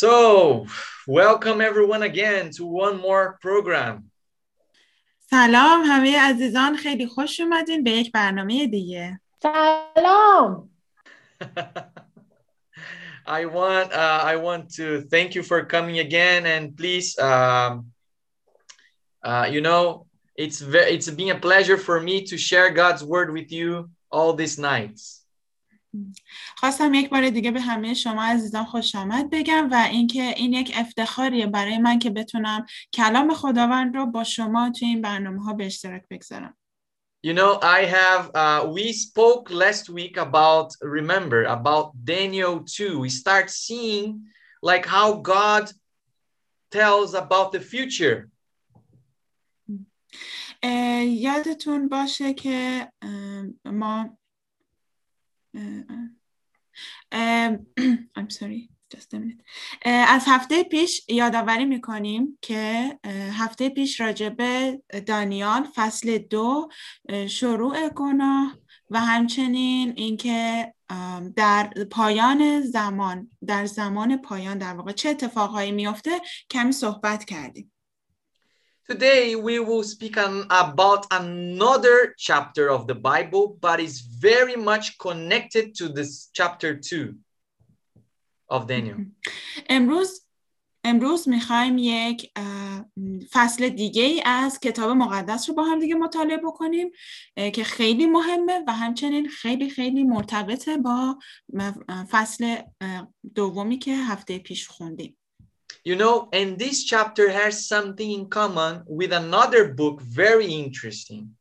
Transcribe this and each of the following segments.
So, welcome everyone again to one more program. سلام همه عزیزان خیلی خوش اومدین به یک برنامه دیگه سلام I want uh, I want to thank you for coming again and please um, uh, you know it's ve- it's been a pleasure for me to share God's word with you all these nights. خواستم یک بار دیگه به همه شما عزیزان خوش آمد بگم و اینکه این یک افتخاریه برای من که بتونم کلام خداوند رو با شما توی این برنامه ها به اشتراک بگذارم You know, I have uh, we spoke last week about remember about Daniel 2. We start seeing like how God tells about the future. یادتون باشه که ما I'm sorry. Just a minute. از هفته پیش یادآوری می‌کنیم که هفته پیش راجع به دانیال فصل دو شروع گناه و همچنین اینکه در پایان زمان در زمان پایان در واقع چه اتفاقهایی میفته کمی صحبت کردیم. Today we will speak on, about another chapter of the Bible, but it's very much connected to this chapter 2 of Daniel. امروز امروز می‌خوایم یک فصل دیگه از کتاب مقدس رو با هم دیگه مطالعه بکنیم که خیلی مهمه و همچنین خیلی خیلی مرتبطه با فصل دومی که هفته پیش خوندیم You know, and this chapter has something in common with another book very interesting.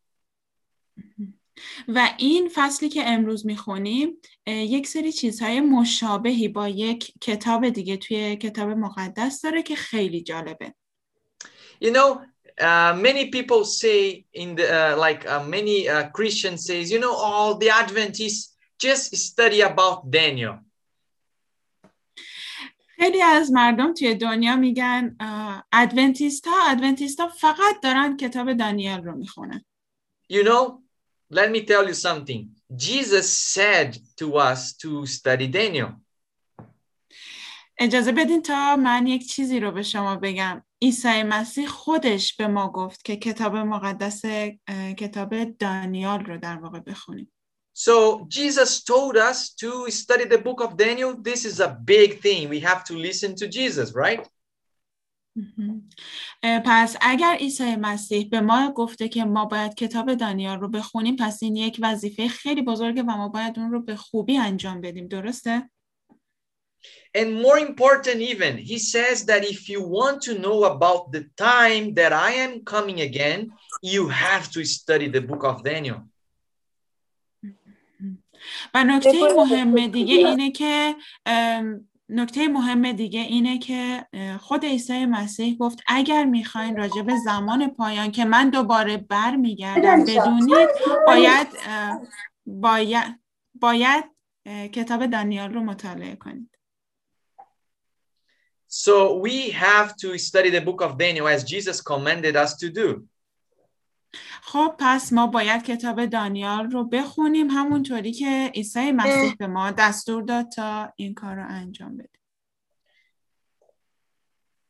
و این فصلی که امروز میخونیم یک سری چیزهای مشابهی با یک کتاب دیگه توی کتاب مقدس داره که خیلی جالبه You know, uh, many people say in the uh, like uh, many uh, Christians says, you know, all the Adventists just study about Daniel. خیلی از مردم توی دنیا میگن ادونتیست ها ادونتیست ها فقط دارن کتاب دانیل رو می‌خونن You know, let me tell you something. Jesus said to us to study Daniel. اجازه بدین تا من یک چیزی رو به شما بگم عیسی مسیح خودش به ما گفت که کتاب مقدس کتاب دانیال رو در واقع بخونیم So Jesus told us to study the book of Daniel. This is a big thing. We have to listen to Jesus, right? اه، پس اگر عیسی مسیح به ما گفته که ما باید کتاب دانیال رو بخونیم پس این یک وظیفه خیلی بزرگه و ما باید اون رو به خوبی انجام بدیم درسته؟ And more important, even, he says that if you want to know about the time that I am coming again, you have to study the book of Daniel. و نکته. مهم دیگه اینه که نکته مهم دیگه اینه که خود عیسی مسیح گفت اگر می‌خواین راجع به زمان پایان که من دوباره برمیگردم بدونید باید باید باید کتاب دانیال رو مطالعه کنید So we have to study the book of Daniel as Jesus commanded us to do. خب پس ما باید کتاب دانیال رو بخونیم همونطوری که عیسی مسیح به ما دستور داد تا این کار رو انجام بدیم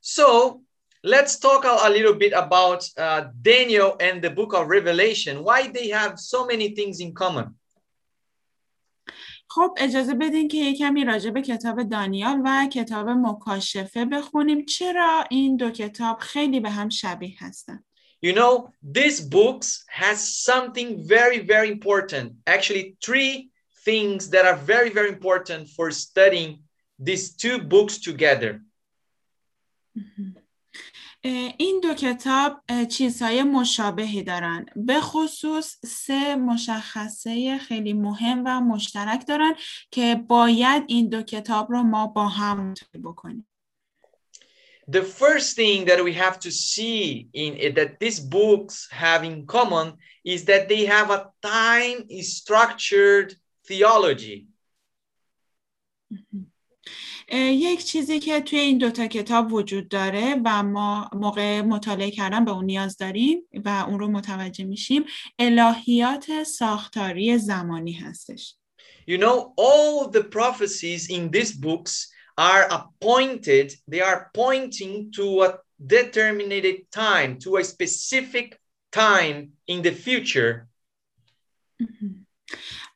So let's talk a, a little bit about uh, Daniel and the book of Revelation, why they have so many things in common. خب اجازه بدین که یه کمی راجع به کتاب دانیال و کتاب مکاشفه بخونیم. چرا این دو کتاب خیلی به هم شبیه هستن؟ You know, these books has something very, very important. Actually, three things that are very, very important for studying these two books together. اه، این دو کتاب اه، چیزهای مشابهی دارن به خصوص سه مشخصه خیلی مهم و مشترک دارن که باید این دو کتاب رو ما با هم مطالعه بکنیم The first thing that we have to see in it that these books have in common is that they have a time structured theology. یک چیزی که توی این دوتا کتاب وجود داره و ما موقع مطالعه کردن به اون نیاز داریم و اون رو متوجه میشیم الهیات ساختاری زمانی هستش You know, all the prophecies in these books are appointed, they are pointing to a determined time, to a specific time in the future.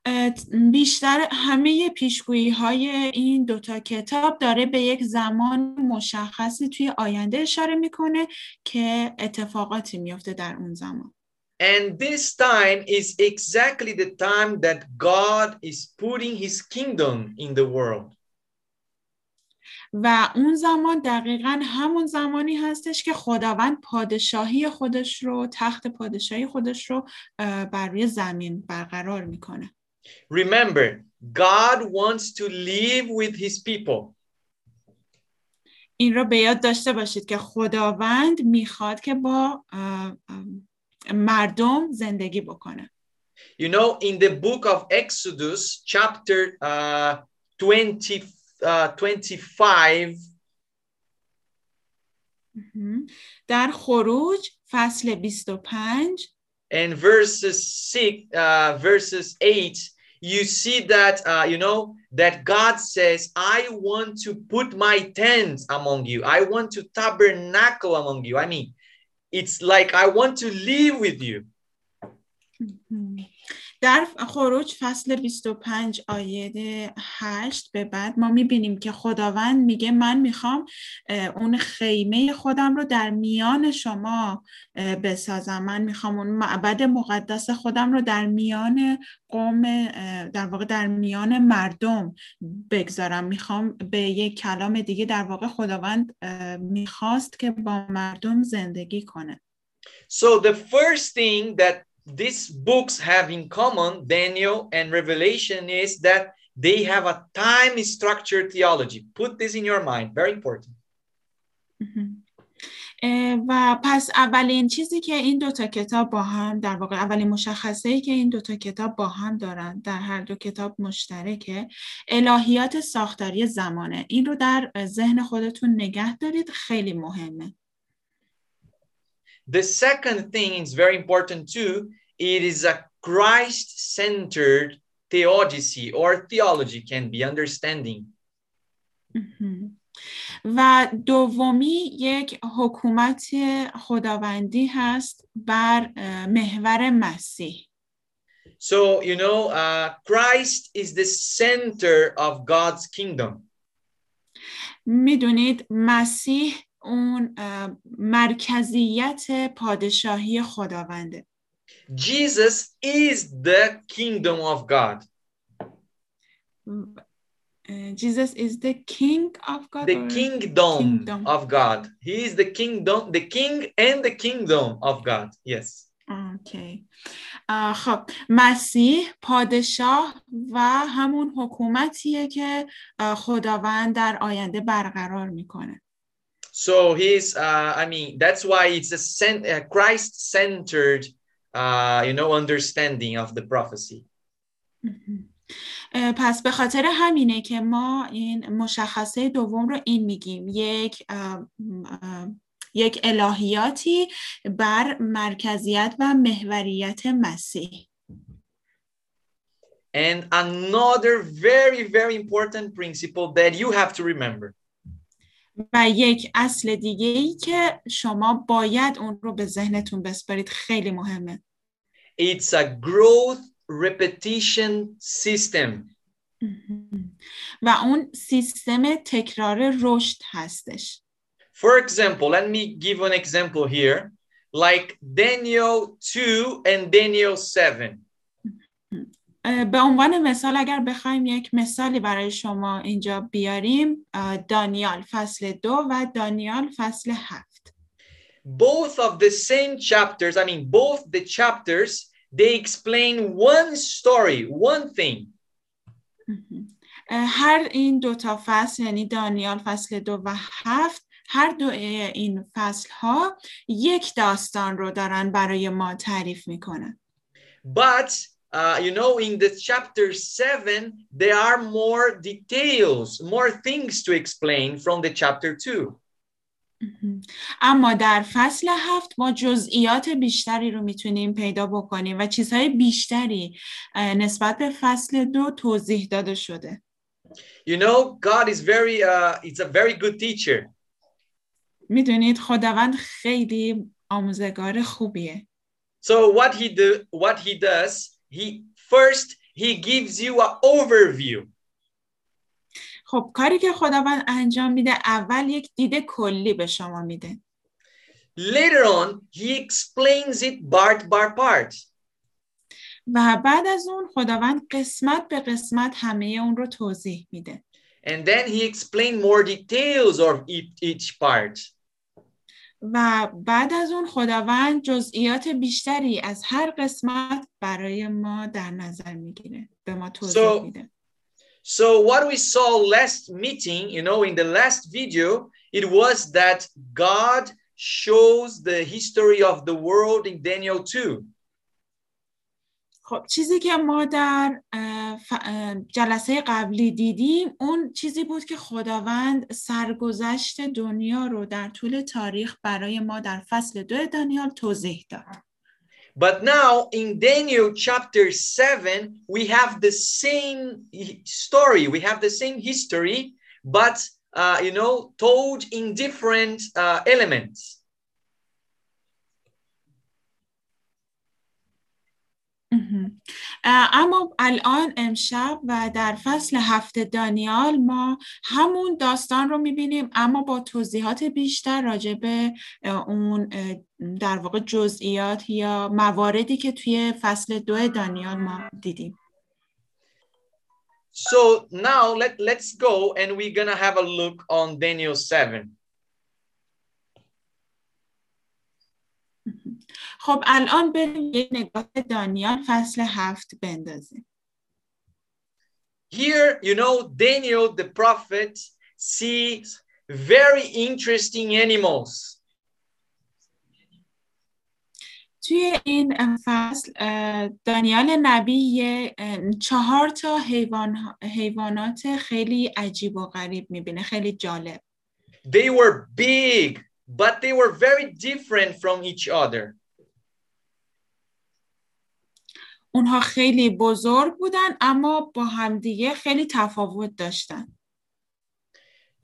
اه، بیشتر همه پیشگویی های این دوتا کتاب داره به یک زمان مشخصی توی آینده اشاره میکنه که اتفاقاتی میفته در اون زمان And this time is exactly the time that God is putting his kingdom in the world. و اون زمان دقیقا همون زمانی هستش که خداوند پادشاهی خودش رو تخت پادشاهی خودش رو بر روی زمین برقرار می‌کنه Remember, God wants to live with his people. این رو به یاد داشته باشید که خداوند می‌خواد که با مردم زندگی بکنه You know, in the book of Exodus, chapter uh, 20, uh, 25, مهم. در خروج فصل 25 and verses 6, uh, verses 8, you see that, uh, you know, that God says, I want to put my tent among you. I want to tabernacle among you. I mean, it's like I want to live with you. در خروج فصل 25 آیه 8 به بعد ما می‌بینیم که خداوند میگه من می‌خوام اون خیمه خودم رو در میان شما بسازم. من می‌خوام اون معبد مقدس خودم رو در میان قوم در واقع در میان مردم بگذارم. می‌خوام به یک کلام دیگه در واقع خداوند می‌خواست که با مردم زندگی کنه. So the first thing that these books have in common, Daniel and Revelation, is that they have a time structured theology. Put this in your mind, very important. و پس اولین چیزی که این دوتا کتاب با هم در واقع اولین مشخصه ای که این دوتا کتاب با هم دارن در هر دو کتاب مشترکه الهیات ساختاری زمانه. این رو در ذهن خودتون نگه دارید. خیلی مهمه. The second thing is very important too. It is a Christ-centered theodicy or theology can be understanding. مهم. و دومی یک حکومت خداوندی هست بر اه، محور مسیح So, you know, uh, Christ is the center of God's kingdom. میدونید مسیح اون مرکزیت پادشاهی خداونده Jesus is the kingdom of God. Uh, Jesus is the king of God. The kingdom, kingdom. of God. He is the kingdom, the king and the kingdom of God. Yes. اوکی. آه، خب مسیح پادشاه و همون حکومتیه که خداوند در آینده برقرار می‌کنه So he's, uh, I mean, that's why it's a, cen- a Christ-centered, uh, you know, understanding of the prophecy. اه، پس به خاطر همینه که ما این مشخصه دوم رو این میگیم یک اه، اه، یک الهیاتی بر مرکزیت و محوریت مسیح And another very, very important principle that you have to remember و یک اصل دیگه ای که شما باید اون رو به ذهنتون بسپارید خیلی مهمه it's a growth repetition system. و اون سیستم تکرار رشد هستش For example, let me give an example here, like Daniel 2 and Daniel 7. به عنوان مثال اگر بخوایم یک مثالی برای شما اینجا بیاریم دانیال فصل دو و دانیال فصل هفت. Both of the same chapters, I mean, both the chapters, they explain one story, one thing. هر این دو تا فصل یعنی دانیال فصل دو و هفت هر دو این فصل ها یک داستان رو دارن برای ما تعریف می‌کنن. But, uh, you know, in the chapter 7, there are more details, more things to explain from the chapter 2. اما در فصل هفت ما جزئیات بیشتری رو میتونیم پیدا بکنیم و چیزهای بیشتری اه، نسبت به فصل دو توضیح داده شده You know, God is very, uh, it's a very good teacher. میدونید خداوند خیلی آموزگار خوبیه So what he do, what he does, he first he gives you an overview. خب کاری که خداوند انجام میده اول یک دید کلی به شما میده Later on, he explains it part by part. و بعد از اون خداوند قسمت به قسمت همه اون رو توضیح میده And then he explained more details of each, each part. و بعد از اون خداوند جزئیات بیشتری از هر قسمت برای ما در نظر می‌گیره به ما توضیح So- میده So what we saw last meeting, you know, in the last video, it was that God shows the history of the world in Daniel 2. خب چیزی که ما در جلسه قبلی دیدیم اون چیزی بود که خداوند سرگذشت دنیا رو در طول تاریخ برای ما در فصل دو دانیال توضیح داد But now in Daniel chapter 7, we have the same story, we have the same history, but uh, you know, told in different uh, elements. مهم. اه، اما الان امشب و در فصل هفت دانیال ما همون داستان رو می‌بینیم اما با توضیحات بیشتر راجع به اون در واقع جزئیات یا مواردی که توی فصل دو دانیال ما دیدیم So now let, let's go and we're gonna have a look on Daniel 7. خب الان بریم یک نگاه دانیال فصل هفت بندازیم Here, you know, Daniel the prophet sees very interesting animals. توی این فصل دانیال نبی یه، چهار تا حیوان حیوانات خیلی عجیب و غریب می‌بینه خیلی جالب They were big, but they were very different from each other. اونها خیلی بزرگ بودن اما با همدیگه خیلی تفاوت داشتن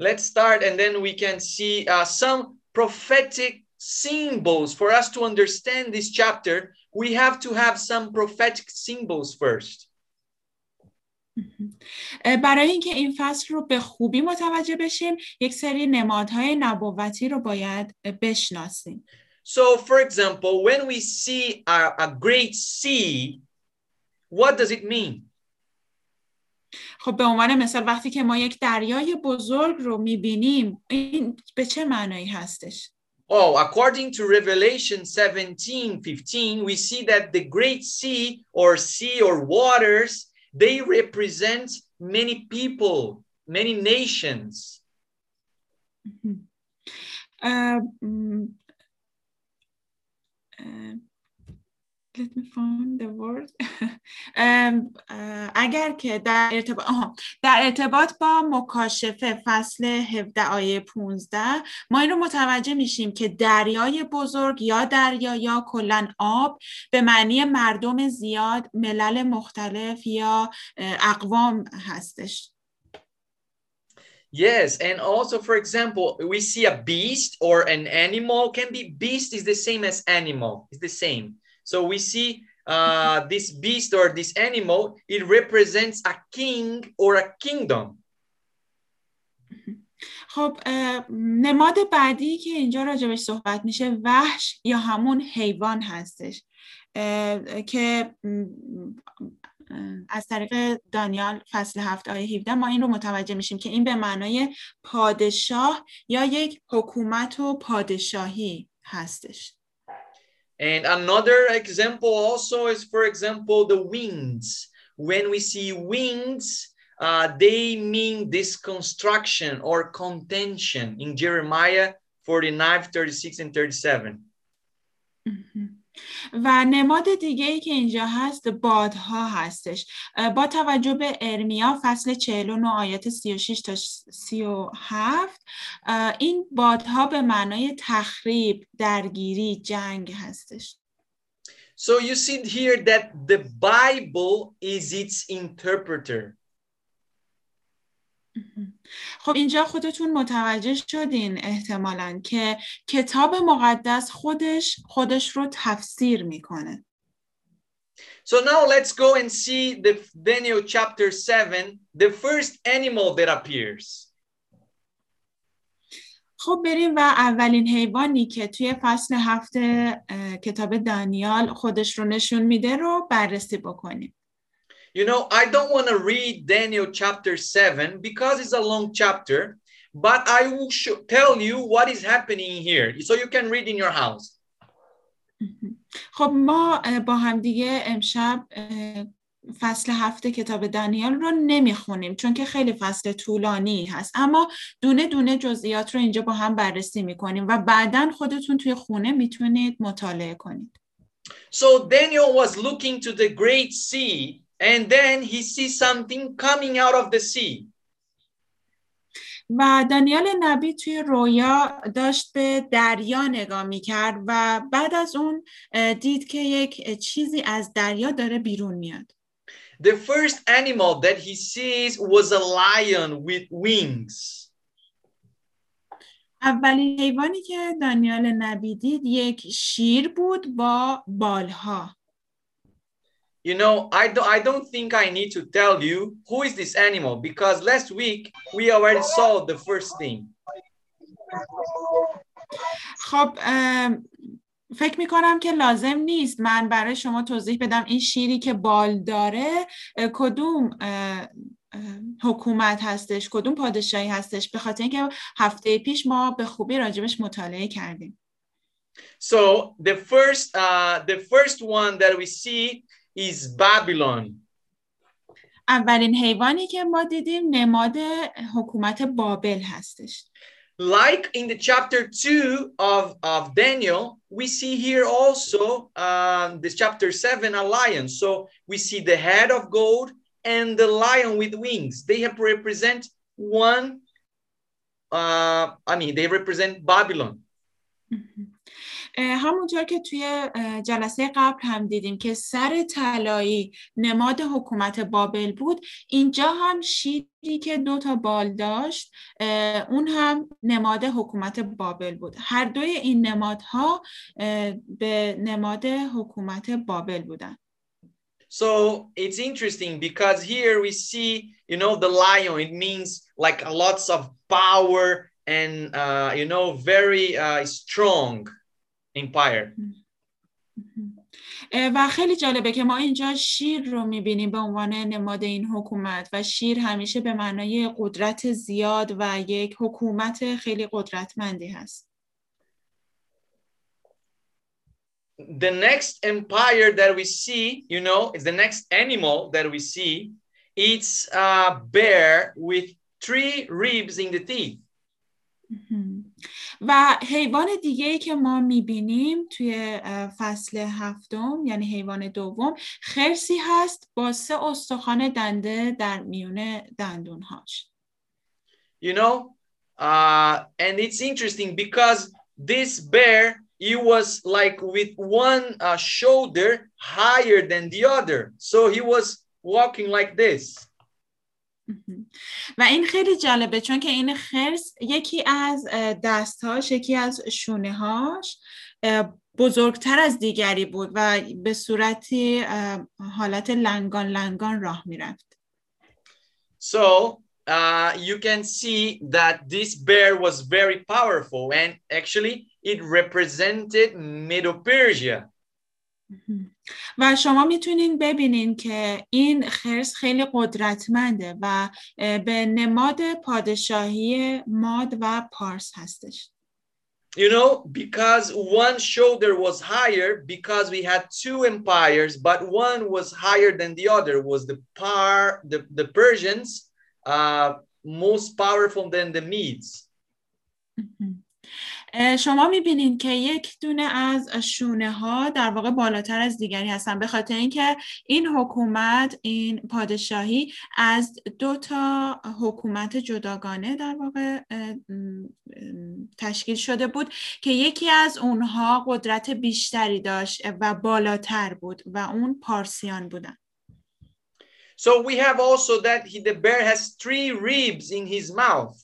Let's start and then we can see uh, some prophetic symbols. For us to understand this chapter, we have to have some prophetic symbols first. برای اینکه این فصل رو به خوبی متوجه بشیم یک سری نمادهای نبوتی رو باید بشناسیم So, for example, when we see a, a great sea, what does it mean? خب به عنوان مثال وقتی که ما یک دریای بزرگ رو میبینیم این به چه معنایی هستش؟ Oh, according to Revelation 17 15, we see that the great sea or sea or waters they represent many people, many nations. اه، م، اه، let me find the word. ام، اه، اگر که در ارتباط, در ارتباط با مکاشفه فصل 17 آیه 15 ما این رو متوجه میشیم که دریای بزرگ یا دریا یا کلا آب به معنی مردم زیاد ملل مختلف یا اقوام هستش Yes, and also, for example, we see a beast or an animal. Can be beast is the same as animal. It's the same. So we see uh, this beast or this animal. It represents a king or a kingdom. خب نماد بعدی که اینجا راجبش صحبت میشه وحش یا همون حیوان هستش که از طریق دانیال فصل هفت آیه 17 ما این رو متوجه میشیم که این به معنای پادشاه یا یک حکومت و پادشاهی هستش And another example also is, for example, the winds. When we see winds, uh, they mean this construction or contention in Jeremiah 49, 36, and 37. و نماد دیگه ای که اینجا هست بادها هستش با توجه به ارمیا فصل 49 آیات 36 تا 37 اه، این بادها به معنای تخریب، درگیری، جنگ هستش So you see here that the Bible is its interpreter. خب اینجا خودتون متوجه شدین احتمالا که کتاب مقدس خودش خودش رو تفسیر می‌کنه So now let's go and see the Daniel chapter 7, the first animal that appears. خب بریم و اولین حیوانی که توی فصل هفته کتاب دانیال خودش رو نشون میده رو بررسی بکنیم. You know, I don't want to read Daniel chapter 7 because it's a long chapter, but I will tell you what is happening here so you can read in your house. خب ما با هم دیگه امشب فصل هفته کتاب دانیال رو نمیخونیم چون که خیلی فصل طولانی هست اما دونه دونه جزئیات رو اینجا با هم بررسی میکنیم و بعدا خودتون توی خونه میتونید مطالعه کنید So Daniel was looking to the great sea and then he sees something coming out of the sea. و دانیال نبی توی رویا داشت به دریا نگاه می‌کرد و بعد از اون دید که یک چیزی از دریا داره بیرون میاد. The first animal that he sees was a lion with wings. اولین حیوانی که دانیال نبی دید یک شیر بود با بالها. You know, I don't, I don't think I need to tell you who is this animal because last week we already saw the first thing. خب فکر می کنم که لازم نیست. من برای شما توضیح بدم این شیری که بال داره کدوم حکومت هستش کدوم پادشاهی هستش؟ به خاطر اینکه هفته پیش ما به خوبی راجبش مطالعه کردیم. So the first uh, the first one that we see is Babylon. اولین حیوانی که ما دیدیم نماد حکومت بابل هستش. Like in the chapter 2 of, of Daniel, we see here also um, this chapter 7 a lion. So we see the head of gold and the lion with wings. They have represent one, uh, I mean, they represent Babylon. همونطور که توی جلسه قبل هم دیدیم که سر طلایی نماد حکومت بابل بود اینجا هم شیری که دو تا بال داشت اون هم نماد حکومت بابل بود. هر دوی این نمادها به نماد حکومت بابل بودن. So it's interesting because here we see, you know, the lion, it means like lots of power and, uh, you know, very uh, strong. Empire. و خیلی جالبه که ما اینجا شیر رو می‌بینیم به عنوان نماد این حکومت و شیر همیشه به معنای قدرت زیاد و یک حکومت خیلی قدرتمندی هست. The next empire that we see, you know, is the next animal that we see. It's a bear with three ribs in the teeth. و حیوان دیگه ای که ما می‌بینیم توی فصل هفتم یعنی حیوان دوم خرسی هست با سه استخوان دنده در میون دندونهاش You know, uh, and it's interesting because this bear, he was like with one uh, shoulder higher than the other. So he was walking like this. و این خیلی جالبه چون که این خرس یکی از دستهاش یکی از شونه هاش بزرگتر از دیگری بود و به صورتی حالت لنگان لنگان راه می‌رفت. So uh, you can see that this bear was very powerful and actually it represented Medo-Persia. و شما میتونین ببینین که این خرس خیلی قدرتمنده و به نماد پادشاهی ماد و پارس هستش. You know, because one shoulder was higher because we had two empires, but one was higher than the other was the par the, the Persians uh, most powerful than the Medes. شما می‌بینین که یک دونه از شونه ها در واقع بالاتر از دیگری هستن به خاطر اینکه این حکومت این پادشاهی از دو تا حکومت جداگانه در واقع تشکیل شده بود که یکی از اونها قدرت بیشتری داشت و بالاتر بود و اون پارسیان بودن So we have also that he, the bear has three ribs in his mouth.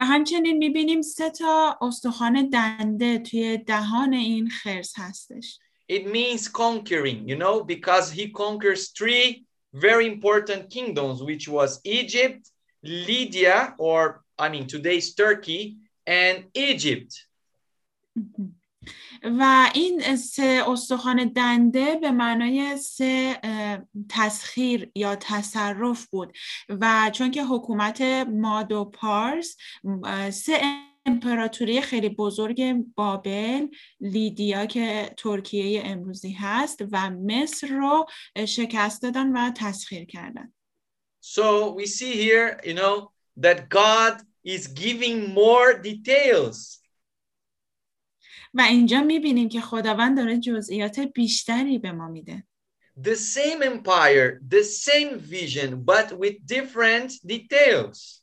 و همچنین میبینیم سه تا استخوان دنده توی دهان این خرس هستش It means conquering, you know, because he conquers three very important kingdoms, which was Egypt, Lydia, or I mean today's Turkey, and Egypt. و این سه استخوان دنده به معنای سه تسخیر یا تصرف بود و چون که حکومت ماد و پارس سه امپراتوری خیلی بزرگ بابل لیدیا که ترکیه امروزی هست و مصر رو شکست دادن و تسخیر کردن So we see here, you know, that God is giving more details. و اینجا میبینیم که خداوند داره جزئیات بیشتری به ما میده The same empire, the same vision, but with different details.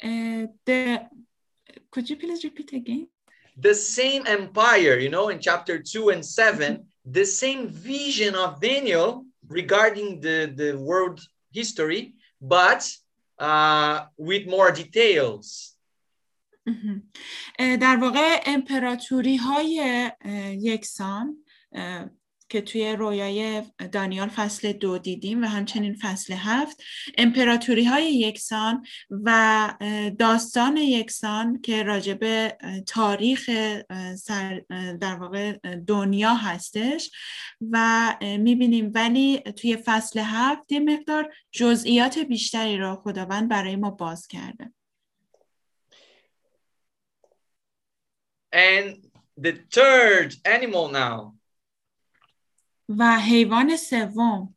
اه، the... Could you please repeat again? The same empire, you know, in chapter 2 and 7, the same vision of Daniel regarding the, the world history, but uh, with more details. در واقع امپراتوری های یکسان که توی رویای دانیال فصل دو دیدیم و همچنین فصل هفت امپراتوری های یکسان و داستان یکسان که راجب تاریخ سر در واقع دنیا هستش و می‌بینیم. ولی توی فصل هفت یه مقدار جزئیات بیشتری را خداوند برای ما باز کرده. And the third animal now, و حیوان سوم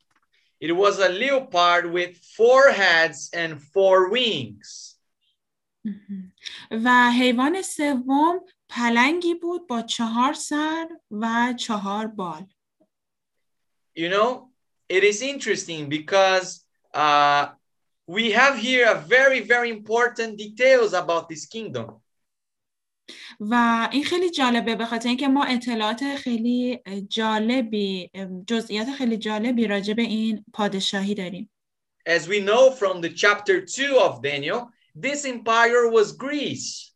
it was a leopard with four heads and four wings. مهم. و حیوان سوم پلنگی بود با چهار سر و چهار بال You know, it is interesting because uh, we have here a very, very important details about this kingdom. و این خیلی جالبه به خاطر اینکه ما اطلاعات خیلی جالبی جزئیات خیلی جالبی راجع به این پادشاهی داریم As we know from the chapter 2 of Daniel, this empire was Greece.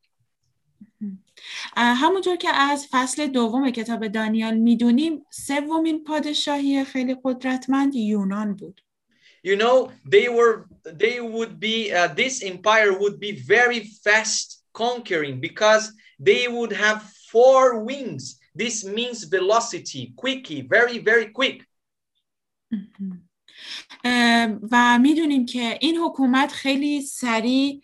همونطور که از فصل دوم کتاب دانیال می‌دونیم سومین پادشاهی خیلی قدرتمند یونان بود You know, they were they would be uh, this empire would be very fast conquering because they would have four wings. This means velocity, quickly, very, very quick. اه، و می‌دونیم که این حکومت خیلی سریع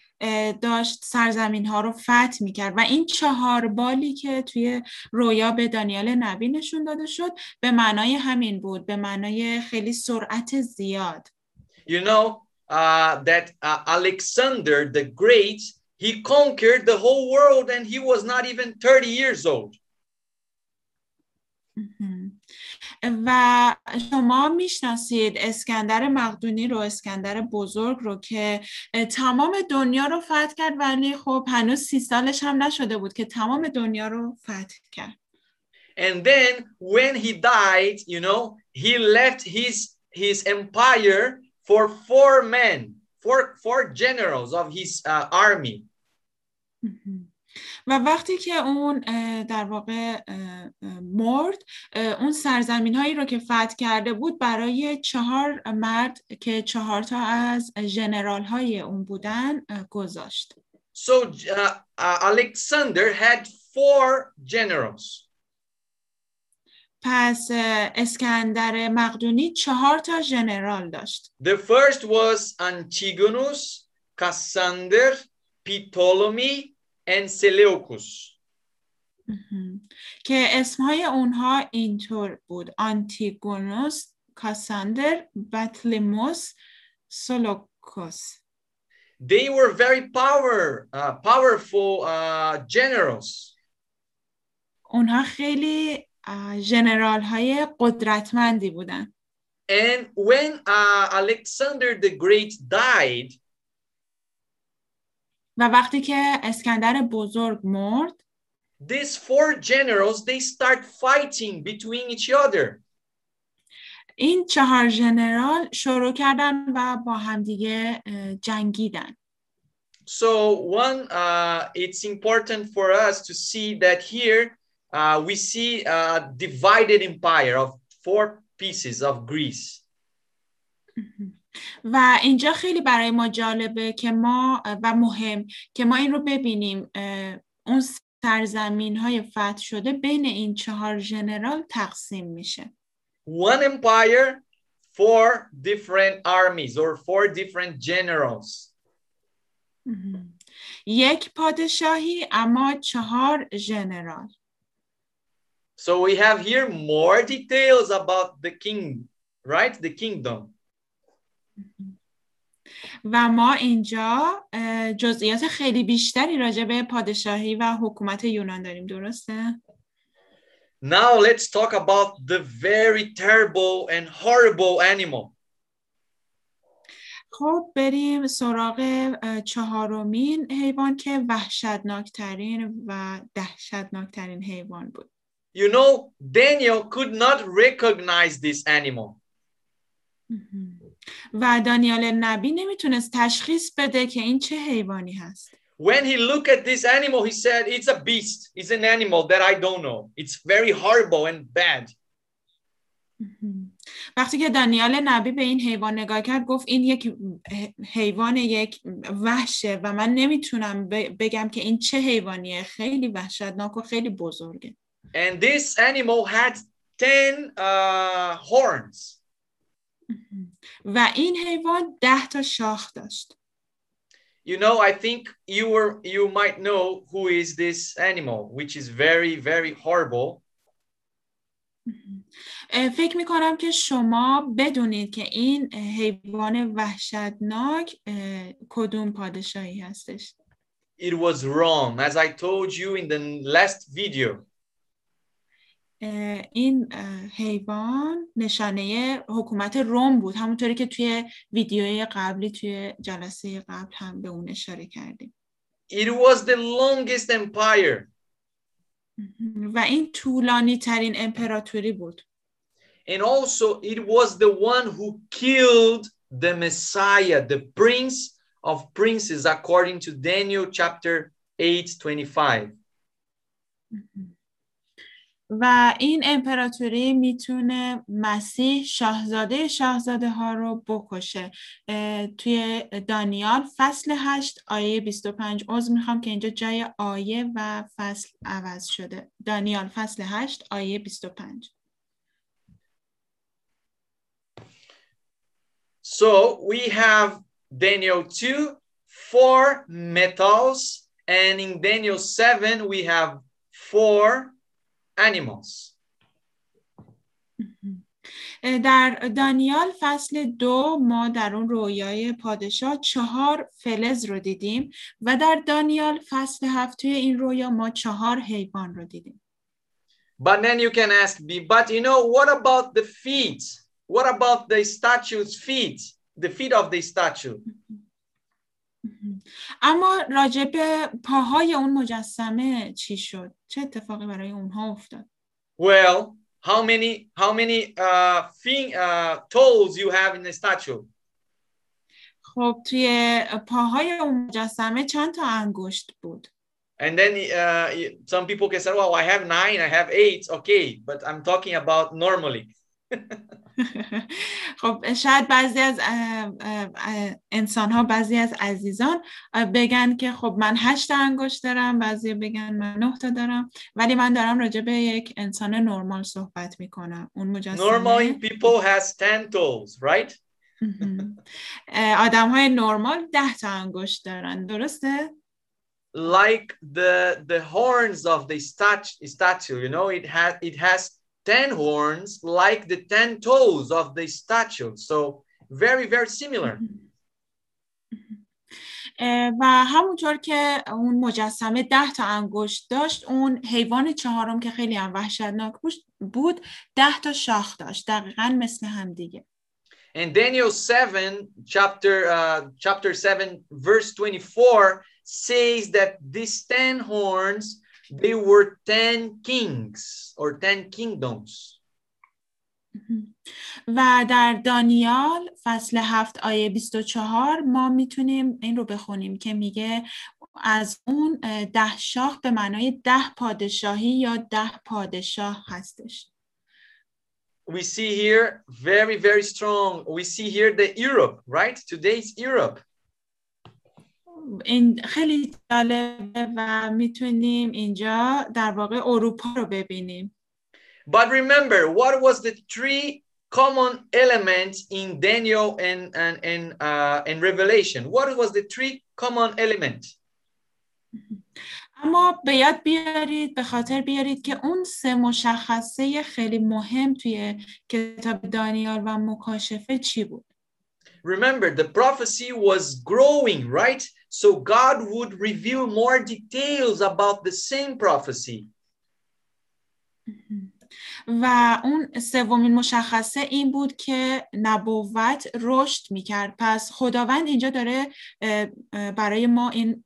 داشت سرزمین ها رو فتح می‌کرد و این چهار بالی که توی رویا به دانیال نبی نشون داده شد به معنای همین بود به معنای خیلی سرعت زیاد You know uh, that uh, Alexander the Great he conquered the whole world and he was not even 30 years old. مهم. و شما میشناسید اسکندر مقدونی رو اسکندر بزرگ رو که اه، تمام دنیا رو فتح کرد ولی خب هنوز سی سالش هم نشده بود که تمام دنیا رو فتح کرد And then when he died, you know, he left his his empire for four men, four four generals of his uh, army. و وقتی که اون در واقع مرد اون سرزمین هایی رو که فتح کرده بود برای چهار مرد که چهار تا از ژنرال های اون بودن گذاشت. So uh, Alexander had four generals. پس اسکندر مقدونی چهار تا ژنرال داشت. The first was Antigonus, Cassander, Ptolemy, and Seleucus. مهم. که اسمهای اونها اینطور بود آنتیگونوس کاساندر بطلموس سولوکوس They were very power, uh, powerful uh, generals. اونها خیلی اه، ژنرال های قدرتمندی بودن And when uh, Alexander the Great died, و وقتی که اسکندر بزرگ مرد these four generals they start fighting between each other. این چهار ژنرال شروع کردن و با همدیگه اه، جنگیدن So one, uh, it's important for us to see that here uh, we see a divided empire of four pieces of Greece. و اینجا خیلی برای ما جالبه که ما و مهم که ما این رو ببینیم اون سرزمین های فتح شده بین این چهار ژنرال تقسیم میشه One empire, four different armies or four different generals. یک پادشاهی اما چهار ژنرال So we have here more details about the king, right? The kingdom. و ما اینجا جزئیات خیلی بیشتری راجع به پادشاهی و حکومت یونان داریم درسته؟ Now let's talk about the very terrible and horrible animal. خب بریم سراغ چهارمین حیوان که وحشتناکترین و دهشتناکترین حیوان بود You know, Daniel could not recognize this animal. و دانیال نبی نمی‌تونست تشخیص بده که این چه حیوانی هست When he looked at this animal, he said, It's a beast. It's an animal that I don't know. It's very horrible and bad. وقتی که دانیال نبی به این حیوان نگاه کرد گفت این یک حیوان یک وحشه و من نمی‌تونم بگم که این چه حیوانیه خیلی وحشتناک و خیلی بزرگه And this animal had 10 uh, horns. و این حیوان ده تا شاخ داشت You know, I think you were you might know who is this animal, which is very, very horrible. فکر می‌کنم که شما بدونید که این حیوان وحشتناک کدوم پادشاهی هستش It was Rome, as I told you in the last video. این حیوان نشانه حکومت روم بود. همونطوری که توی ویدیوی قبلی توی جلسه قبل هم به اون اشاره کردیم. It was the longest empire. و این طولانی ترین امپراتوری بود. And also, it was the one who killed the Messiah, the prince of princes, according to Daniel chapter 8 25. و این امپراتوری می‌تونه مسیح شاهزاده شاهزاده ها رو بکشه. توی دانیال فصل 8 آیه 25 عضو می‌خوام که اینجا جای آیه و فصل عوض شده. دانیال فصل 8 آیه 25 So we have Daniel 2, four metals, and in Daniel 7, we have four animals. در دانیال فصل دو ما در اون رویای پادشاه چهار فلز رو دیدیم و در دانیال فصل هفت توی این رویا ما چهار حیوان رو دیدیم But then you can ask me, but you know, what about the feet? What about the statue's feet? The feet of the statue? اما راجع به پاهای اون مجسمه چی شد؟ چه اتفاقی برای اونها افتاد؟ Well, how many how many uh, thing, uh, toes you have in the statue? خب توی پاهای اون مجسمه چند تا انگشت بود؟ And then uh, some people can say, well, I have nine, I have eight. Okay, but I'm talking about normally. خب شاید بعضی از انسان ها بعضی از عزیزان بگن که خب من هشت انگشت دارم بعضی بگن من نه تا دارم ولی من دارم راجع به یک انسان نرمال صحبت می‌کنم اون مجسمه Normally, people has 10 toes, right? آدم های نرمال ده تا انگشت دارن درسته؟ Like the the horns of the stat- statue, you know, it has it has 10 horns like the 10 toes of the statue. So very, very similar. اه، و همونطور که اون مجسمه ده تا انگشت داشت اون حیوان چهارم که خیلی هم وحشتناک بود- بود ده تا شاخ داشت دقیقا مثل هم دیگه And Daniel 7, chapter uh, chapter 7, verse 24 says that these 10 horns they were 10 kings or 10 kingdoms. و در دانیال فصل هفت آیه 24 ما می‌تونیم این رو بخونیم که میگه از اون ده شاه به معنای ده پادشاهی یا ده پادشاه هستش We see here very, very strong. We see here the Europe, right? Today's Europe. این خیلی جالبه و می‌تونیم اینجا در واقع اروپا رو ببینیم But remember, what was the three common elements in Daniel and and and uh, in Revelation? What was the three common elements? اما به یاد بیارید به خاطر بیارید که اون سه مشخصه خیلی مهم توی کتاب دانیال و مکاشفه چی بود Remember, the prophecy was growing, right? So God would reveal more details about the same prophecy. و اون سومین مشخصه این بود که نبوت رشد میکرد پس خداوند اینجا داره برای ما این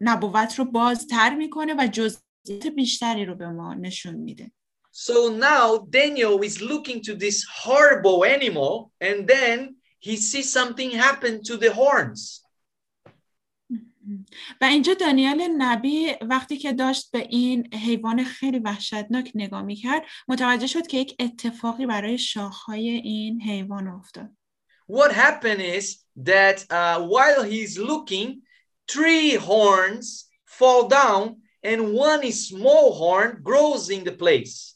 نبوت رو بازتر میکنه و جزئیات بیشتری رو به ما نشون میده So now Daniel is looking to this horrible animal and then he sees something happen to the horns. و اینجا دانیال نبی وقتی که داشت به این حیوان خیلی وحشتناک نگاه می‌کرد متوجه شد که یک اتفاقی برای شاخهای این حیوان افتاد. What happened is that uh, while he's looking, three horns fall down and one small horn grows in the place.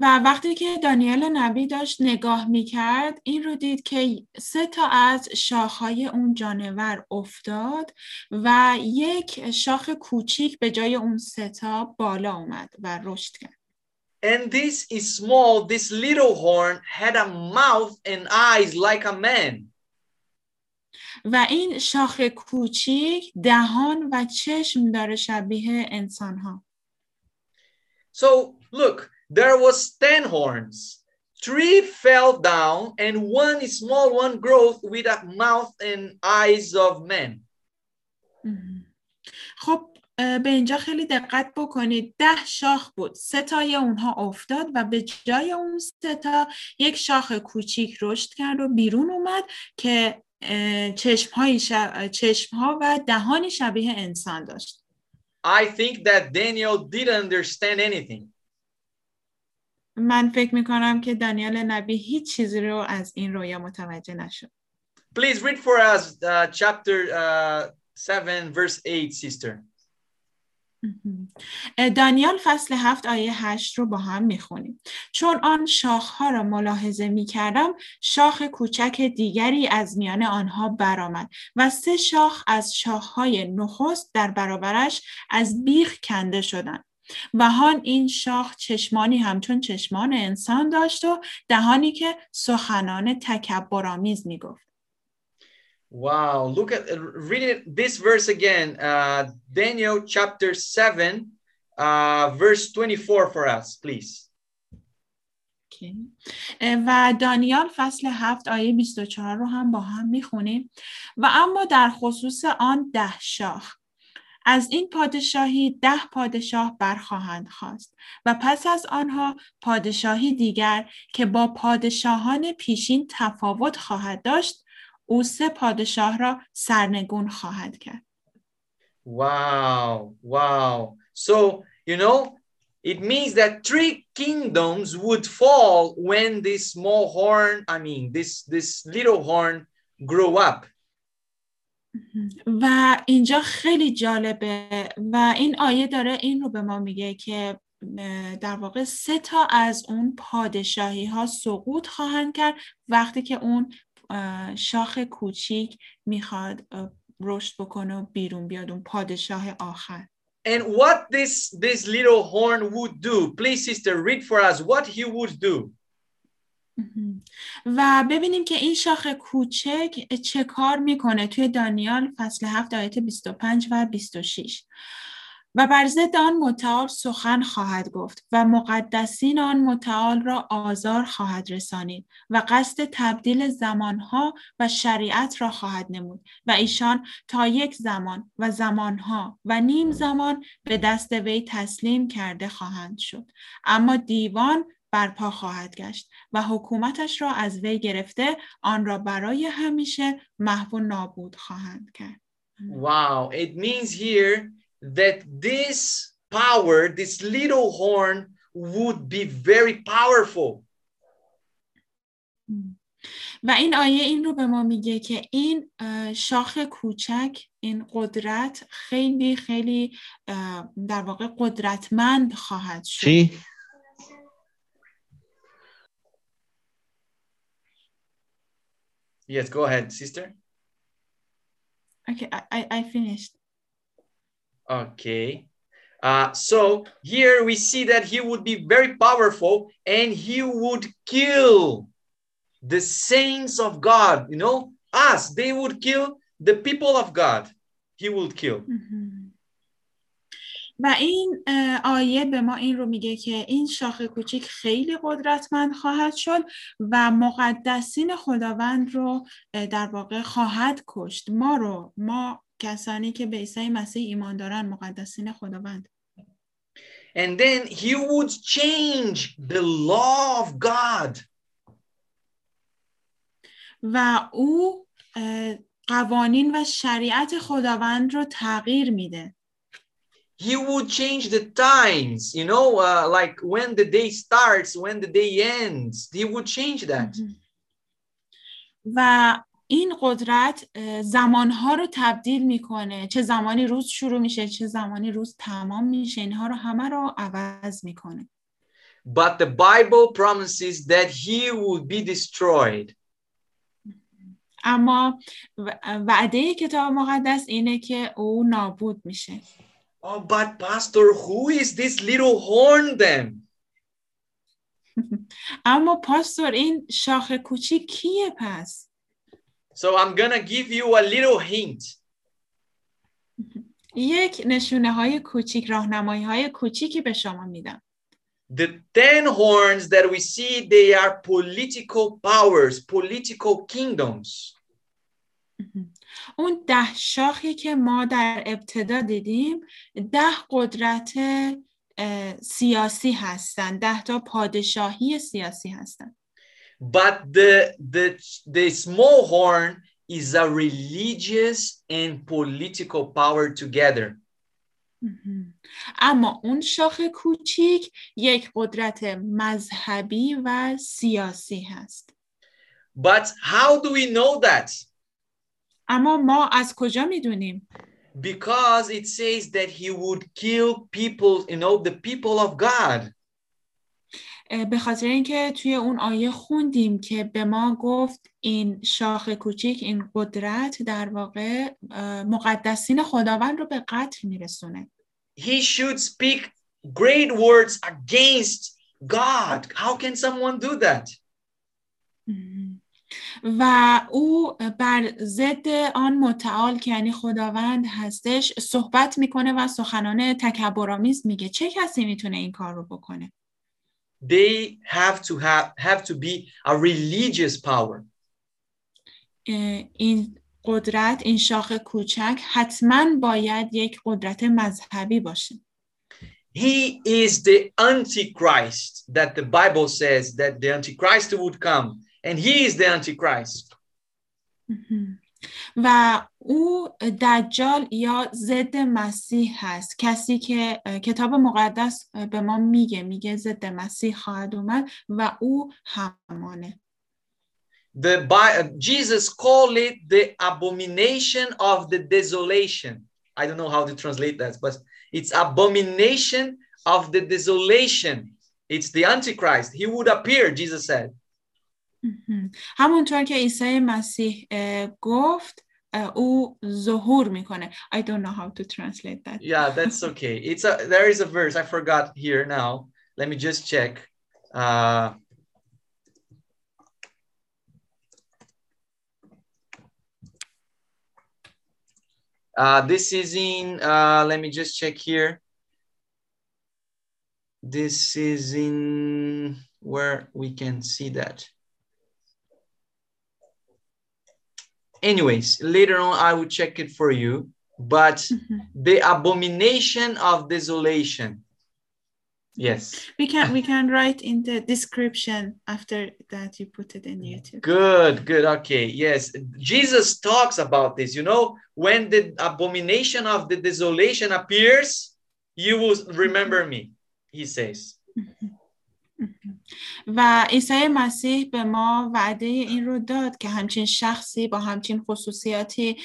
و وقتی که دانیال نبی داشت نگاه می‌کرد این رو دید که سه تا از شاخهای اون جانور افتاد و یک شاخ کوچیک به جای اون سه تا بالا اومد و رشد کرد. And this is small, this little horn had a mouth and eyes like a man. و این شاخ کوچیک دهان و چشم داره شبیه انسان ها. So look, there was 10 horns. Three fell down and one small one growth with a mouth and eyes of man. خب به اینجا خیلی دقت بکنید ده شاخ بود سه تای اونها افتاد و به جای اون سه تا یک شاخ کوچیک رشد کرد و بیرون اومد که چشم, های شب... چشم ها و دهانی شبیه انسان داشت I think that Daniel didn't understand anything. من فکر می‌کنم که دانیال نبی هیچ چیزی رو از این رویا متوجه نشد. Please read for us uh, chapter uh, 7, verse 8, sister. دانیال فصل هفت آیه هشت رو با هم می‌خونیم چون آن شاخها را ملاحظه می‌کردم شاخ کوچک دیگری از میان آنها برآمد و سه شاخ از شاخهای نخست در برابرش از بیخ کنده شدند و هان این شاخ چشمانی همچون چشمان انسان داشت و دهانی که سخنان تکبرآمیز می‌گفت Wow, look at reading this verse again. Uh, Daniel chapter 7, uh, verse 24 for us, please. Okay. و دانیال فصل هفت آیه 24 رو هم با هم می‌خونیم و اما در خصوص آن ده شاخ از این پادشاهی ده پادشاه برخواهند خواست و پس از آنها پادشاهی دیگر که با پادشاهان پیشین تفاوت خواهد داشت او سه پادشاه را سرنگون خواهد کرد. Wow, wow. So, you know, it means that three kingdoms would fall when this small horn, I mean, this this little horn grow up. و اینجا خیلی جالبه و این آیه داره این رو به ما میگه که در واقع سه تا از اون پادشاهی ها سقوط خواهند کرد وقتی که اون شاخ کوچیک می‌خواد رشد بکنه و بیرون بیاد اون پادشاه آخر And what this this little horn would do, please sister read for us what he would do. و ببینیم که این شاخ کوچک چه کار می‌کنه توی دانیال فصل 7 آیت 25 و 26 و بر ضد آن متعال سخن خواهد گفت و مقدسین آن متعال را آزار خواهد رسانید و قصد تبدیل زمانها و شریعت را خواهد نمود و ایشان تا یک زمان و زمانها و نیم زمان به دست وی تسلیم کرده خواهند شد. اما دیوان برپا خواهد گشت و حکومتش را از وی گرفته آن را برای همیشه محو و نابود خواهند کرد Wow, it means here that this power, this little horn, would be very powerful. و این آیه این رو به ما میگه که این شاخ کوچک این قدرت خیلی خیلی در واقع قدرتمند خواهد شد چی؟ Yes, go ahead, sister. Okay, I, I, I finished. Okay. Uh, so here we see that he would be very powerful and he would kill the saints of God, you know, us. They would kill the people of God. He would kill. Mm -hmm. و این آیه به ما این رو میگه که این شاخ کوچیک خیلی قدرتمند خواهد شد و مقدسین خداوند رو در واقع خواهد کشت. ما رو ما کسانی که به عیسی مسیح ایمان دارن مقدسین خداوند. And then he would change the law of God. و او قوانین و شریعت خداوند رو تغییر میده. He would change the times, you know, uh, like when the day starts, when the day ends. He would change that. و این قدرت اه، زمانها رو تبدیل میکنه چه زمانی روز شروع میشه چه زمانی روز تمام میشه اینها رو همه رو عوض میکنه But the Bible promises that he would be destroyed. اما و- وعده کتاب مقدس اینه که او نابود میشه Oh, but Pastor, who is this little horn then? اما پاستور این شاخ کوچیک کیه پس So I'm gonna give you a little hint. یک neshune های کوچیک راهنمایی های کوچیکی به شما میدم The ten horns that we see, they are political powers, political kingdoms. اون ده شاخی که ما در ابتدا دیدیم ده قدرت سیاسی هستند ده تا پادشاهی سیاسی هستند But the, the, the small horn is a religious and political power together. اما اون شاخ کوچیک یک قدرت مذهبی و سیاسی هست But how do we know that? اما ما از کجا می‌دونیم Because it says that he would kill people, you know, the people of God. به خاطر اینکه توی اون آیه خوندیم که به ما گفت این شاخ کوچیک این قدرت در واقع مقدسین خداوند رو به قتل میرسونه He should speak great words against God. How can someone do that? و او بر ضد آن متعال که یعنی خداوند هستش صحبت می‌کنه و سخنان تکبرآمیز میگه. چه کسی می‌تونه این کار رو بکنه؟ They have to have have to be a religious power. این قدرت این شاخ کوچک حتما باید یک قدرت مذهبی باشه. He is the Antichrist that the Bible says that the Antichrist would come, and he is the Antichrist. مهم. و او دجال یا ضد مسیح هست کسی که اه، کتاب مقدس اه، به ما میگه میگه ضد مسیح خواهد اومد و او همانه The Bi- uh, Jesus called it the abomination of the desolation. I don't know how to translate that, but it's abomination of the desolation. It's the Antichrist. He would appear, Jesus said. مهم. همونطور که عیسی مسیح اه، گفت اه، او ظهور میکنه I don't know how to translate that Yeah, that's okay. It's a there is a verse I forgot here now. Let me just check. Uh, uh, this is in. Uh, let me just check here. This is in where we can see that. anyways later on i will check it for you. But mm-hmm. the abomination of desolation. Yes. We can we can write in the description after that you put it in youtube. Good good. Okay yes. Jesus talks about this you know? When the abomination of the desolation appears you will remember me he says. Mm-hmm. mm-hmm. و عیسی مسیح به ما وعده این رو داد که همچین شخصی با همچین خصوصیاتی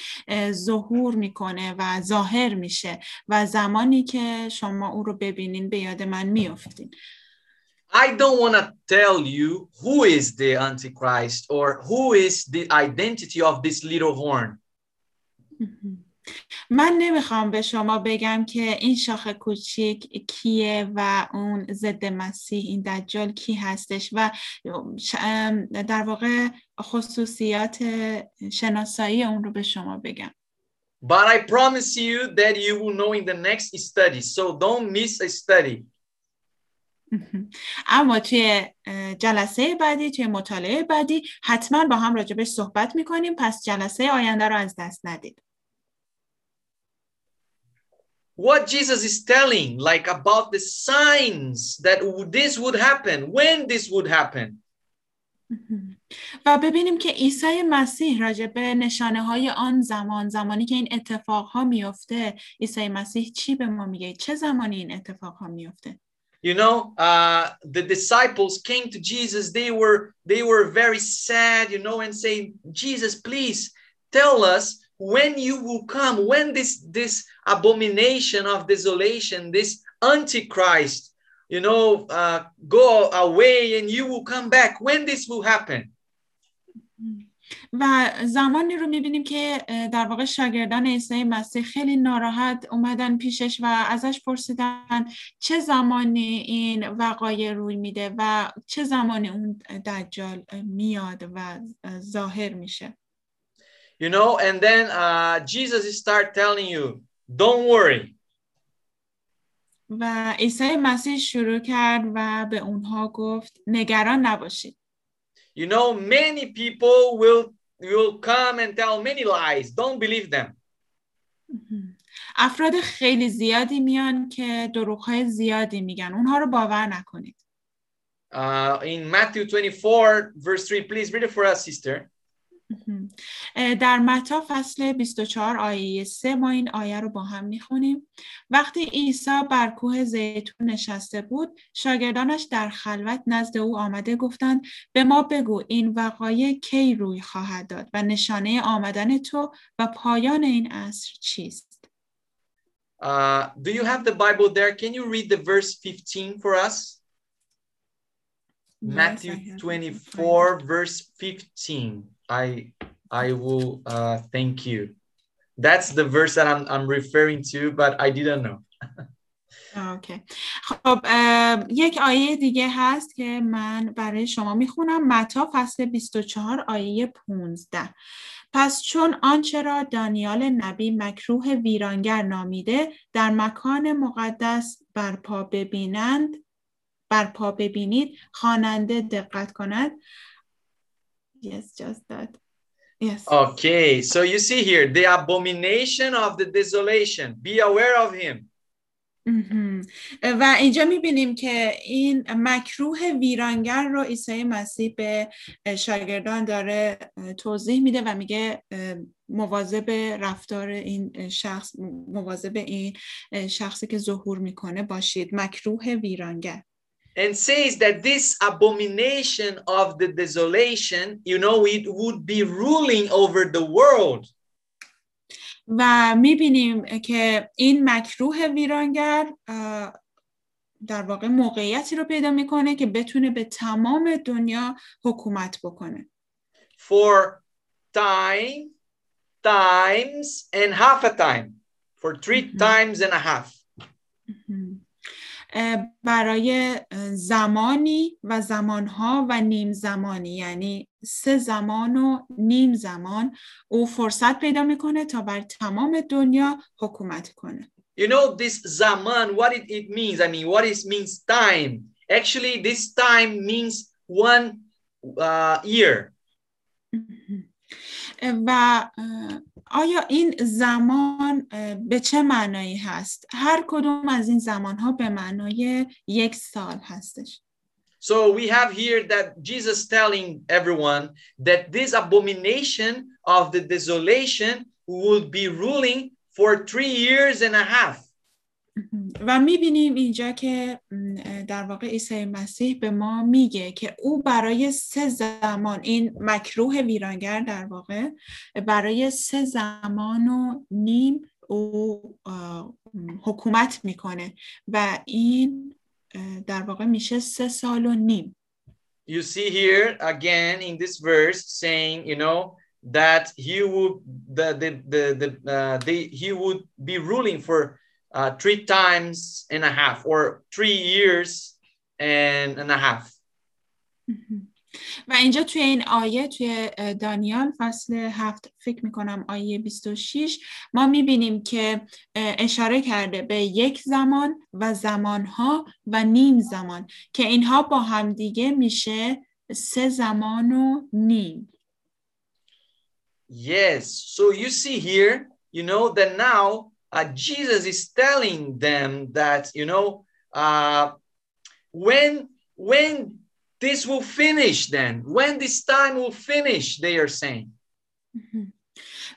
ظهور می‌کنه و ظاهر میشه و زمانی که شما او رو ببینین به یاد من میافتین I don't want to tell you who is the Antichrist or who is the identity of this little horn. من نمی‌خوام به شما بگم که این شاخ کوچیک کیه و اون ضد مسیح این دجال کی هستش و در واقع خصوصیات شناسایی اون رو به شما بگم But I promise you that you will know in the next study. So don't miss a study. اما توی جلسه بعدی توی مطالعه بعدی حتما با هم راجبش صحبت می‌کنیم پس جلسه آینده رو از دست ندید What Jesus is telling, like about the signs that w- this would happen, when this would happen. و ببینیم که عیسی مسیح راجع به نشانه های آن زمان زمانی که این اتفاق ها میفته عیسی مسیح چی به ما میگه چه زمانی این اتفاق ها میفته You know, uh, the disciples came to Jesus. They were they were very sad, you know, and saying, Jesus, please tell us when you will come, when this this abomination of desolation, this antichrist, you know, uh, go away and you will come back. When this will happen? و زمانی رو می‌بینیم که در واقع شاگردان عیسی مسیح خیلی ناراحت اومدن پیشش و ازش پرسیدن چه زمانی این وقایع روی میده و چه زمانی اون دجال میاد و اه، ظاهر میشه You know, and then uh, Jesus start telling you, don't worry. و عیسی مسیح شروع کرد و به اونها گفت نگران نباشید You know, many people will will come and tell many lies. Don't believe them. افراد خیلی زیادی میان که دروغهای زیادی میگن اونها رو باور نکنید Uh, in Matthew 24, verse 3, please read it for us, sister. در متا فصل 24 آیه 3 ما این آیه رو با هم می‌خونیم وقتی عیسی بر کوه زیتون نشسته بود شاگردانش در خلوت نزد او آمده گفتند به ما بگو این وقایع کی روی خواهد داد و نشانه آمدن تو و پایان این عصر چیست Uh, do you have the Bible there? Can you read the verse 15 for us? Matthew have it. 24, verse 15. I I will uh, thank you. That's the verse that I'm, I'm referring to, but I didn't know. اوکی خب یک آیه دیگه هست که من برای شما می‌خونم متا فصل 24 آیه 15 پس چون آنچه را دانیال نبی مکروه ویرانگر نامیده در مکان مقدس برپا ببینند برپا ببینید خواننده دقت کند yes just that yes Okay, so you see here the abomination of the desolation. Be aware of him. مهم. و اینجا می‌بینیم که این مکروه ویرانگر رو عیسی مسیح به شاگردان داره توضیح میده و میگه مواظب رفتار این شخص مواظب این شخصی که ظهور می‌کنه باشید مکروه ویرانگر and says that this abomination of the desolation, you know, it would be ruling over the world. و میبینیم که این مکروه ویرانگر اه، در واقع موقعیتی رو پیدا میکنه که بتونه به تمام دنیا حکومت بکنه for time, times, and half a time. For 3 Mhm. times and a half. برای زمانی و زمانها و نیم زمانی یعنی سه زمان و نیم زمان او فرصت پیدا می‌کنه تا بر تمام دنیا حکومت کنه You know, this zaman, what it, it means. I mean, what it means time. Actually, this time means one uh, year. و آیا این زمان به چه معنایی هست؟ هر کدوم از این زمان ها به معنای یک سال هستش. So we have here that Jesus telling everyone that this abomination of the desolation will be ruling for three years and a half. و می‌بینیم اینجا که در واقع عیسی مسیح به ما میگه که او برای سه زمان این مکروه ویرانگر در واقع برای سه زمان و نیم او حکومت می‌کنه و این در واقع میشه سه سال و نیم. You see here again in this verse saying, you know, that he would the the the, the uh, they, he would be ruling for uh, three times and a half or three years and, and a half. و اینجا توی این آیه توی دانیال فصل هفت فکر می‌کنم آیه 26 ما می‌بینیم که اشاره کرده به یک زمان و زمانها و نیم زمان که اینها با هم دیگه میشه سه زمان و نیم Yes. So you see here, you know, that now uh, Jesus is telling them that, you know, uh, when when this will finish, then when this time will finish, they are saying.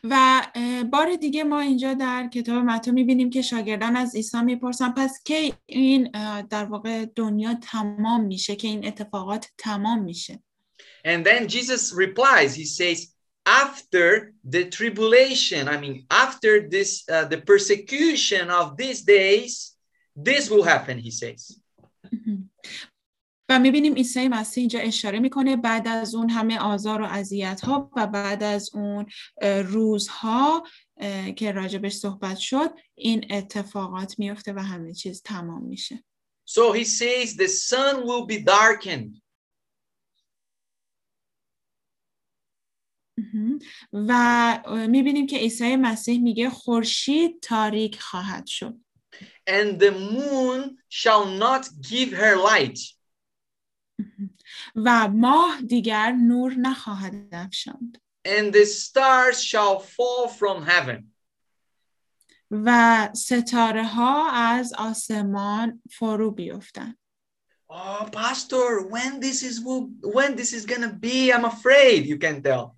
و اه، بار دیگه ما اینجا در کتاب متی میبینیم که شاگردان از عیسی میپرسن پس کی این اه، در واقع دنیا تمام میشه که این اتفاقات تمام میشه And then Jesus replies, he says, after the tribulation, I mean, after this, uh, the persecution of these days, this will happen, he says. و می‌بینیم عیسی مسیح اینجا اشاره می‌کنه بعد از اون همه آزار و اذیت ها و بعد از اون اه، روزها اه، که راجبش صحبت شد این اتفاقات میفته و همه چیز تمام میشه So he says, the sun will be darkened. و می‌بینیم که عیسی مسیح میگه خورشید تاریک خواهد شد and the moon shall not give her light. و ماه دیگر نور نخواهد افشاند and the stars shall fall from heaven. و ستاره ها از آسمان فرو بیفتند Oh, pastor, when this is when this is gonna be, I'm afraid. You can tell.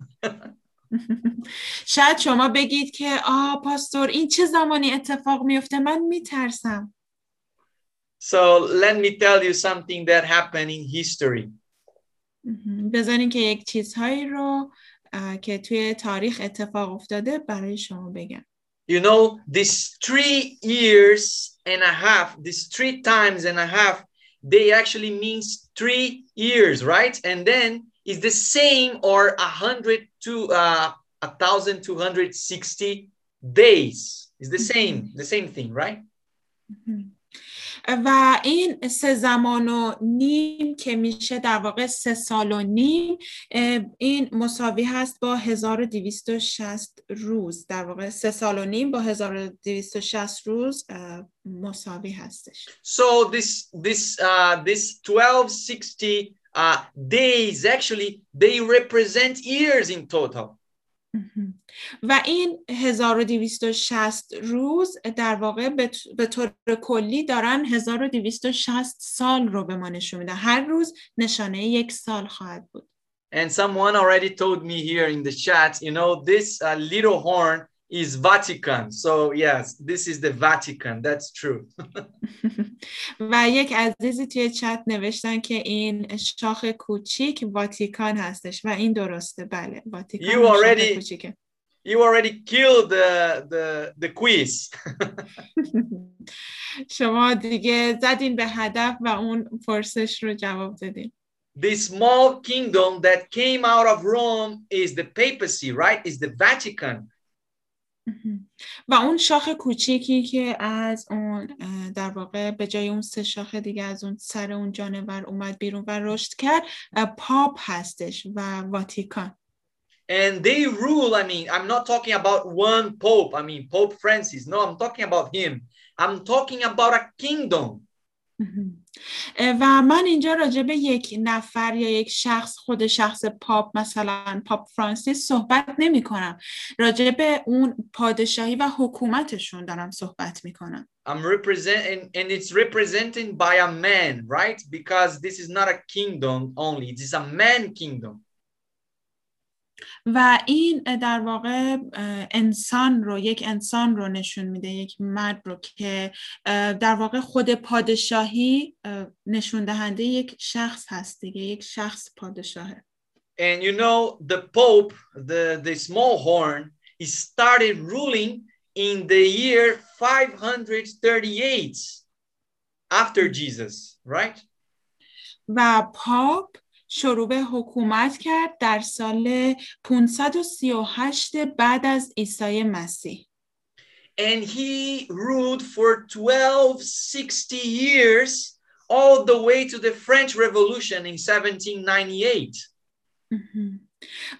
شاید شما بگید که آه پاستور این چه زمانی اتفاق میفته من میترسم So let me tell you something that happened in history. بذارین که یک چیزهایی رو که توی تاریخ اتفاق افتاده برای شما بگم You know, these three years and a half, these three times and a half, they actually means three years, right? And then is the same or a hundred to uh, a thousand two hundred sixty days. Is the same, the same thing, right? و این سه زمان و نیم که میشه در واقع سه سال و نیم اه، این مساوی هست با 1260 روز در واقع سه سال و نیم با 1260 روز اه، مساوی هستش So this this uh, this twelve sixty uh, days actually they represent years in total. و این 1260 روz در واقع به ط- به طور کلی دارن 1260 سال رو به ما نشون میدن هر روز نشانه یک سال خواهد بود And someone already told me here in the chat, you know, this uh, little horn is Vatican. So yes, this is the Vatican. That's true. و یک عزیزی توی چت نوشتن که این شاخ کوچیک واتیکان هستش و این درسته بله واتیکان You اون شاخ already- کوچیکه. You already killed the the the quiz. شما دیگه زدین به هدف و اون پرسش رو جواب دادین the small kingdom that came out of Rome is the papacy, right? Is the Vatican. و اون شاخ کوچیکی که از اون در واقع به جای اون سه شاخ دیگه از اون سر اون جانور اومد بیرون و رشد کرد پاپ هستش و واتیکان And they rule. I mean, I'm not talking about one pope. I mean, Pope Francis. No, I'm talking about him. I'm talking about a kingdom. و من اینجا راجع به یک نفر یا یک شخص خود شخص پاپ مثلا پاپ فرانسیس صحبت نمی کنم راجع به اون پادشاهی و حکومتشون دارم صحبت می کنم I'm representing, and it's represented by a man, right? Because this is not a kingdom only, it is a man kingdom. و این در واقع انسان رو یک انسان رو نشون میده یک مرد رو که در واقع خود پادشاهی اه، نشون دهنده یک شخص هست دیگه یک شخص پادشاهه And you know, the Pope, the, the small horn, he started ruling in the year 538 after Jesus, right? و پاپ شروع به حکومت کرد در سال 538 بعد از عیسی مسیح And he ruled for 1260 years, all the way to the French Revolution in 1798. مهم.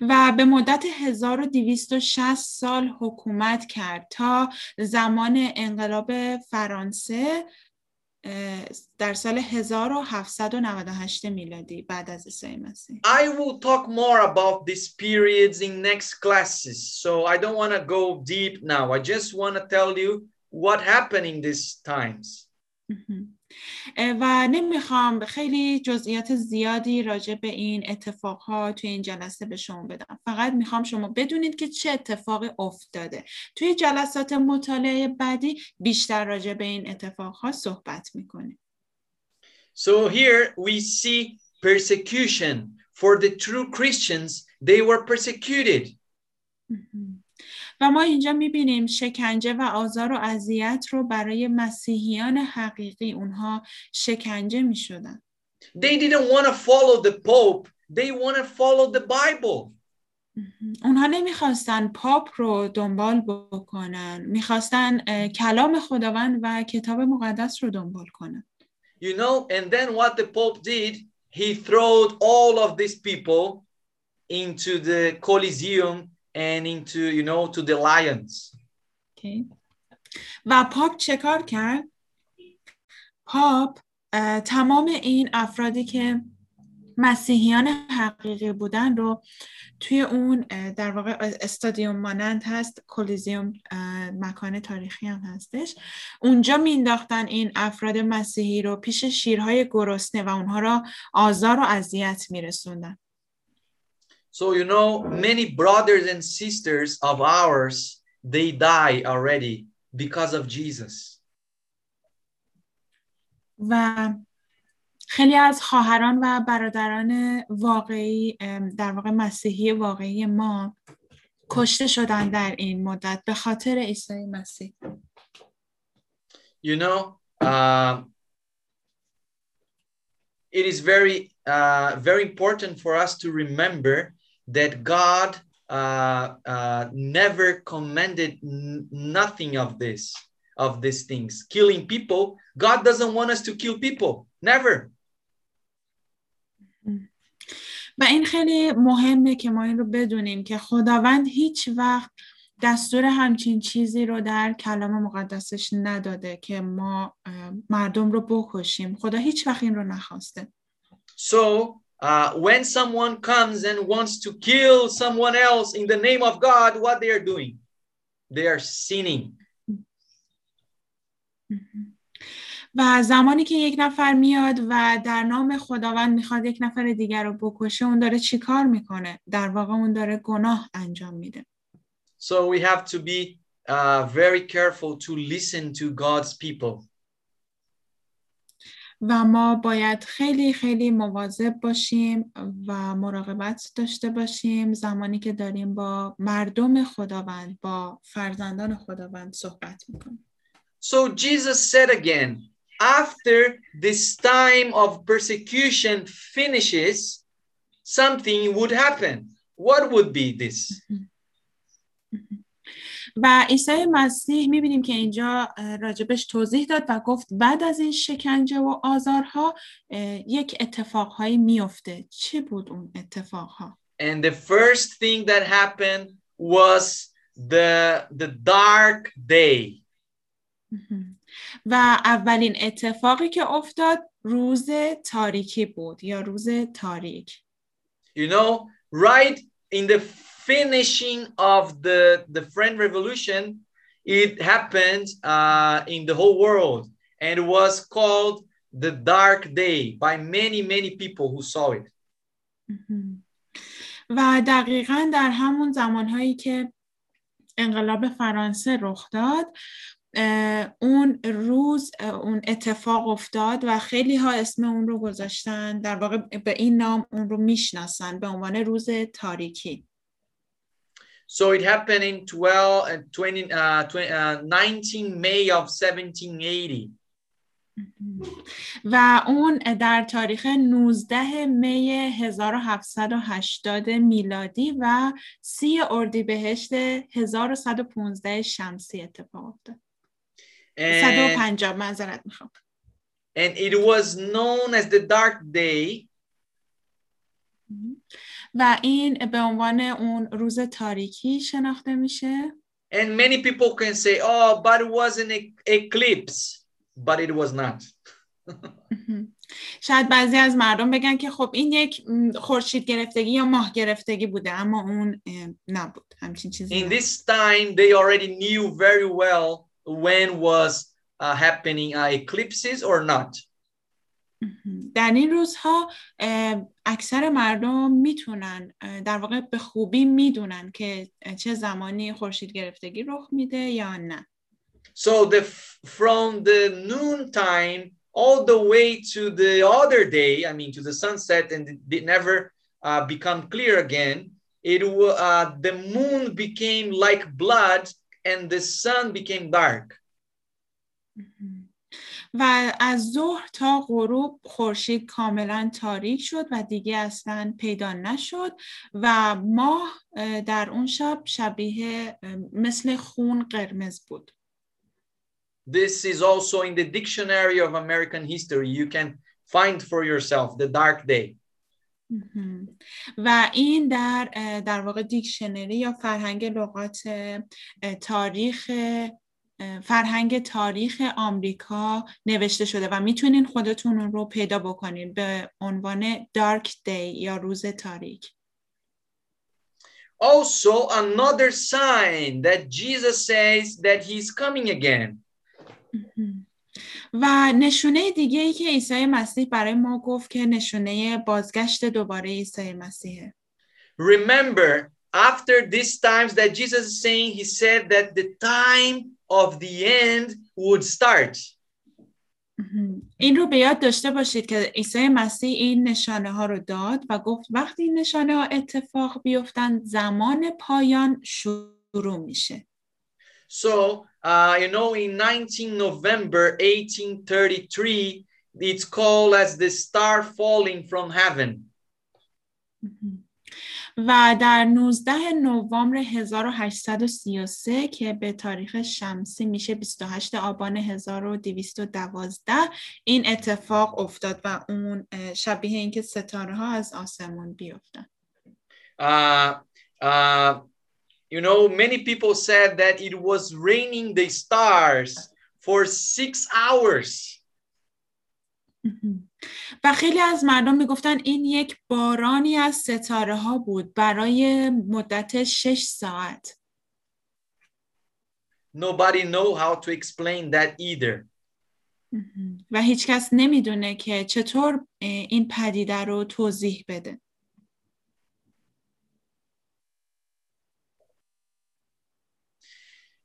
و به مدت 1260 سال حکومت کرد تا زمان انقلاب فرانسه در سال 1798 میلادی بعد از عیسی مسیح I will talk more about these periods in next classes. So I don't want to go deep now. I just want to tell you what happened in these times. مهم. اه، و نمی‌خوام خیلی جزئیات زیادی راجع به این اتفاقها توی این جلسه به شما بدم فقط می‌خوام شما بدونید که چه اتفاقی افتاده توی جلسات مطالعه بعدی بیشتر راجع به این اتفاقها صحبت می‌کنیم So here we see persecution for the true Christians. They were persecuted. و ما اینجا می‌بینیم شکنجه و آزار و اذیت رو برای مسیحیان حقیقی اونها شکنجه می‌شدن. They didn't want to follow the Pope, they want to follow the Bible. اونها نمی‌خواستن پاپ رو دنبال بکنن. می‌خواستن کلام خداوند و کتاب مقدس رو دنبال کنن. You know, and then what the Pope did, he throwed all of these people into the Colosseum and into, you know, to the lions. OK. و پاپ چه کار کرد؟ پاپ تمام این افرادی که مسیحیان حقیقی بودن رو توی اون در واقع استادیوم مانند هست کلیزیوم مکان تاریخی هم هستش اونجا مینداختن این افراد مسیحی رو پیش شیرهای گرسنه و اونها را آزار و اذیت میرسوندن So, you know, many brothers and sisters of ours, they die already because of Jesus. و خیلی از خواهران و برادران واقعی ام، در واقع مسیحی واقعی ما کشته شدن در این مدت به خاطر عیسی مسیح You know, um, it is very, uh, very important for us to remember that God uh, uh, never commanded nothing of this, of these things. Killing people, God doesn't want us to kill people. Never. و این خیلی مهمه که ما این رو بدونیم که خداوند هیچ وقت دستور همچین چیزی رو در کلام مقدسش نداده که ما مردم رو بکشیم خدا هیچ وقت این رو نخواسته So uh, when someone comes and wants to kill someone else in the name of God, what they are doing? They are sinning. و زمانی که یک نفر میاد و در نام خداوند میخواد یک نفر دیگر رو بکشه اون داره چی کار میکنه؟ در واقع اون داره گناه انجام میده So we have to be uh, very careful to listen to God's people. و ما باید خیلی خیلی مواظب باشیم و مراقبت داشته باشیم زمانی که داریم با مردم خداوند با فرزندان خداوند صحبت می‌کنیم So Jesus said again, after this time of persecution finishes, something would happen. What would be this? و عیسی مسیح می‌بینیم که اینجا راجبش توضیح داد و گفت بعد از این شکنجه و آزارها یک اتفاقهایی میفته چه بود اون اتفاقها؟ And the first thing that happened was the, the dark day. و اولین اتفاقی که افتاد روز تاریکی بود یا روز تاریک You know, right in the finishing of the, the French Revolution, it happened uh, in the whole world and was called the Dark Day by many, many people who saw it. و دقیقا در همون زمانهایی که انقلاب فرانسه رخ داد اون روز اون اتفاق افتاد و خیلی ها اسم اون رو گذاشتن در واقع به این نام اون رو می‌شناسن به عنوان روز تاریکی So it happened in 12 and 20, uh, 20, uh, 19 May of 1780. و اون در تاریخ 19 می 1780 میلادی و 30 اردیبهشت 1115 شمسی اتفاق افتاد. 150 معذرت می‌خوام. And it was known as the dark day. و این به عنوان اون روز تاریکی شناخته میشه. And many people can say, oh, but it was an eclipse. But it was not. شاید بعضی از مردم بگن که خب این یک خورشید گرفتگی یا ماه گرفتگی بوده اما اون نبود همچین چیزی In this time they already knew very well when was uh, happening uh, eclipses or not. در این روزها اکثر مردم می‌تونن در واقع به خوبی می‌دونن که چه زمانی خورشید گرفتگی رخ میده یا نه. So the from the noon time all the way to the other day, I mean to the sunset, and it never uh, become clear again. It uh, the moon became like blood, and the sun became dark. و از ظهر تا غروب خورشید کاملا تاریک شد و دیگه اصلا پیدا نشد و ماه در اون شب شبیه مثل خون قرمز بود. This is also in the dictionary of American history. You can find for yourself the dark day. و این در در واقع دیکشنری یا فرهنگ لغات تاریخ فرهنگ تاریخ آمریکا نوشته شده و می‌تونین خودتون اون رو پیدا بکنین به عنوان Dark Day یا روز تاریک. Also another sign that Jesus says that he's coming again. و نشونه دیگه ای که عیسی مسیح برای ما گفت که نشونه بازگشت دوباره عیسی مسیحه. Remember, after these times that Jesus is saying, he said that the time of the end would start. این رو به یاد داشته باشید که عیسی مسیح این نشانه ها رو داد و گفت وقتی این نشانه ها اتفاق بیفتن زمان پایان شروع میشه. So, uh, you know, in 19 November 1833, it's called as the star falling from heaven. و در 19 نوامبر 1833 که به تاریخ شمسی میشه 28 آبان 1212 این اتفاق افتاد و اون شبیه اینکه ستاره ها از آسمون بیفتن. Uh, uh, you know, many people said that it was raining the stars for six hours. و خیلی از مردم می‌گفتن این یک بارانی از ستاره ها بود برای مدت شش ساعت. Nobody know how to explain that either. و هیچ کس نمی‌دونه که چطور این پدیده رو توضیح بده.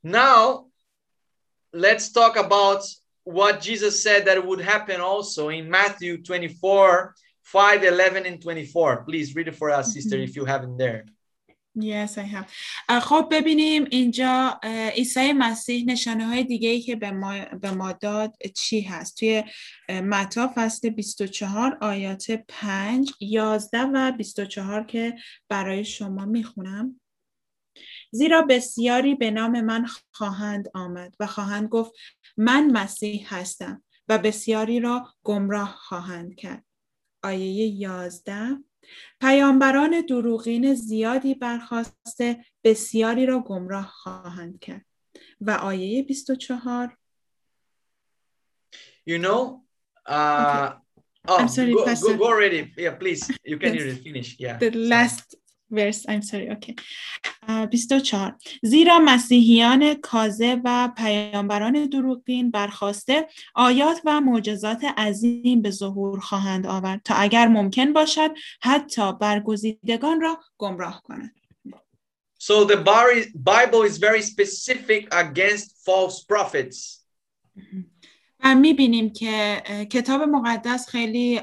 Now, let's talk about what Jesus said that would happen also in Matthew 24, 5, 11, and 24. Please read it for us, sister, if you haven't there. Yes, I have. خب ببینیم اینجا عیسی مسیح نشانه های دیگه ای که به ما, به ما داد چی هست توی متا فصل 24 آیات 5 11 و 24 که برای شما میخونم زیرا بسیاری به نام من خواهند آمد و خواهند گفت من مسیح هستم و بسیاری را گمراه خواهند کرد. آیه 11 پیامبران دروغین زیادی برخواسته بسیاری را گمراه خواهند کرد. و آیه 24 You know, uh, oh, I'm sorry, go, Pastor. go, go already. Yeah, please. You can Yes. Finish. Yeah. The last verse I'm sorry okay. Uh, 24 زیرا مسیحیان کاذب و پیامبران دروغین برخواسته آیات و معجزات عظیم به ظهور خواهند آورد تا اگر ممکن باشد حتی برگزیدگان را گمراه کنند. So the Bible is very specific against false prophets. و می‌بینیم که کتاب مقدس خیلی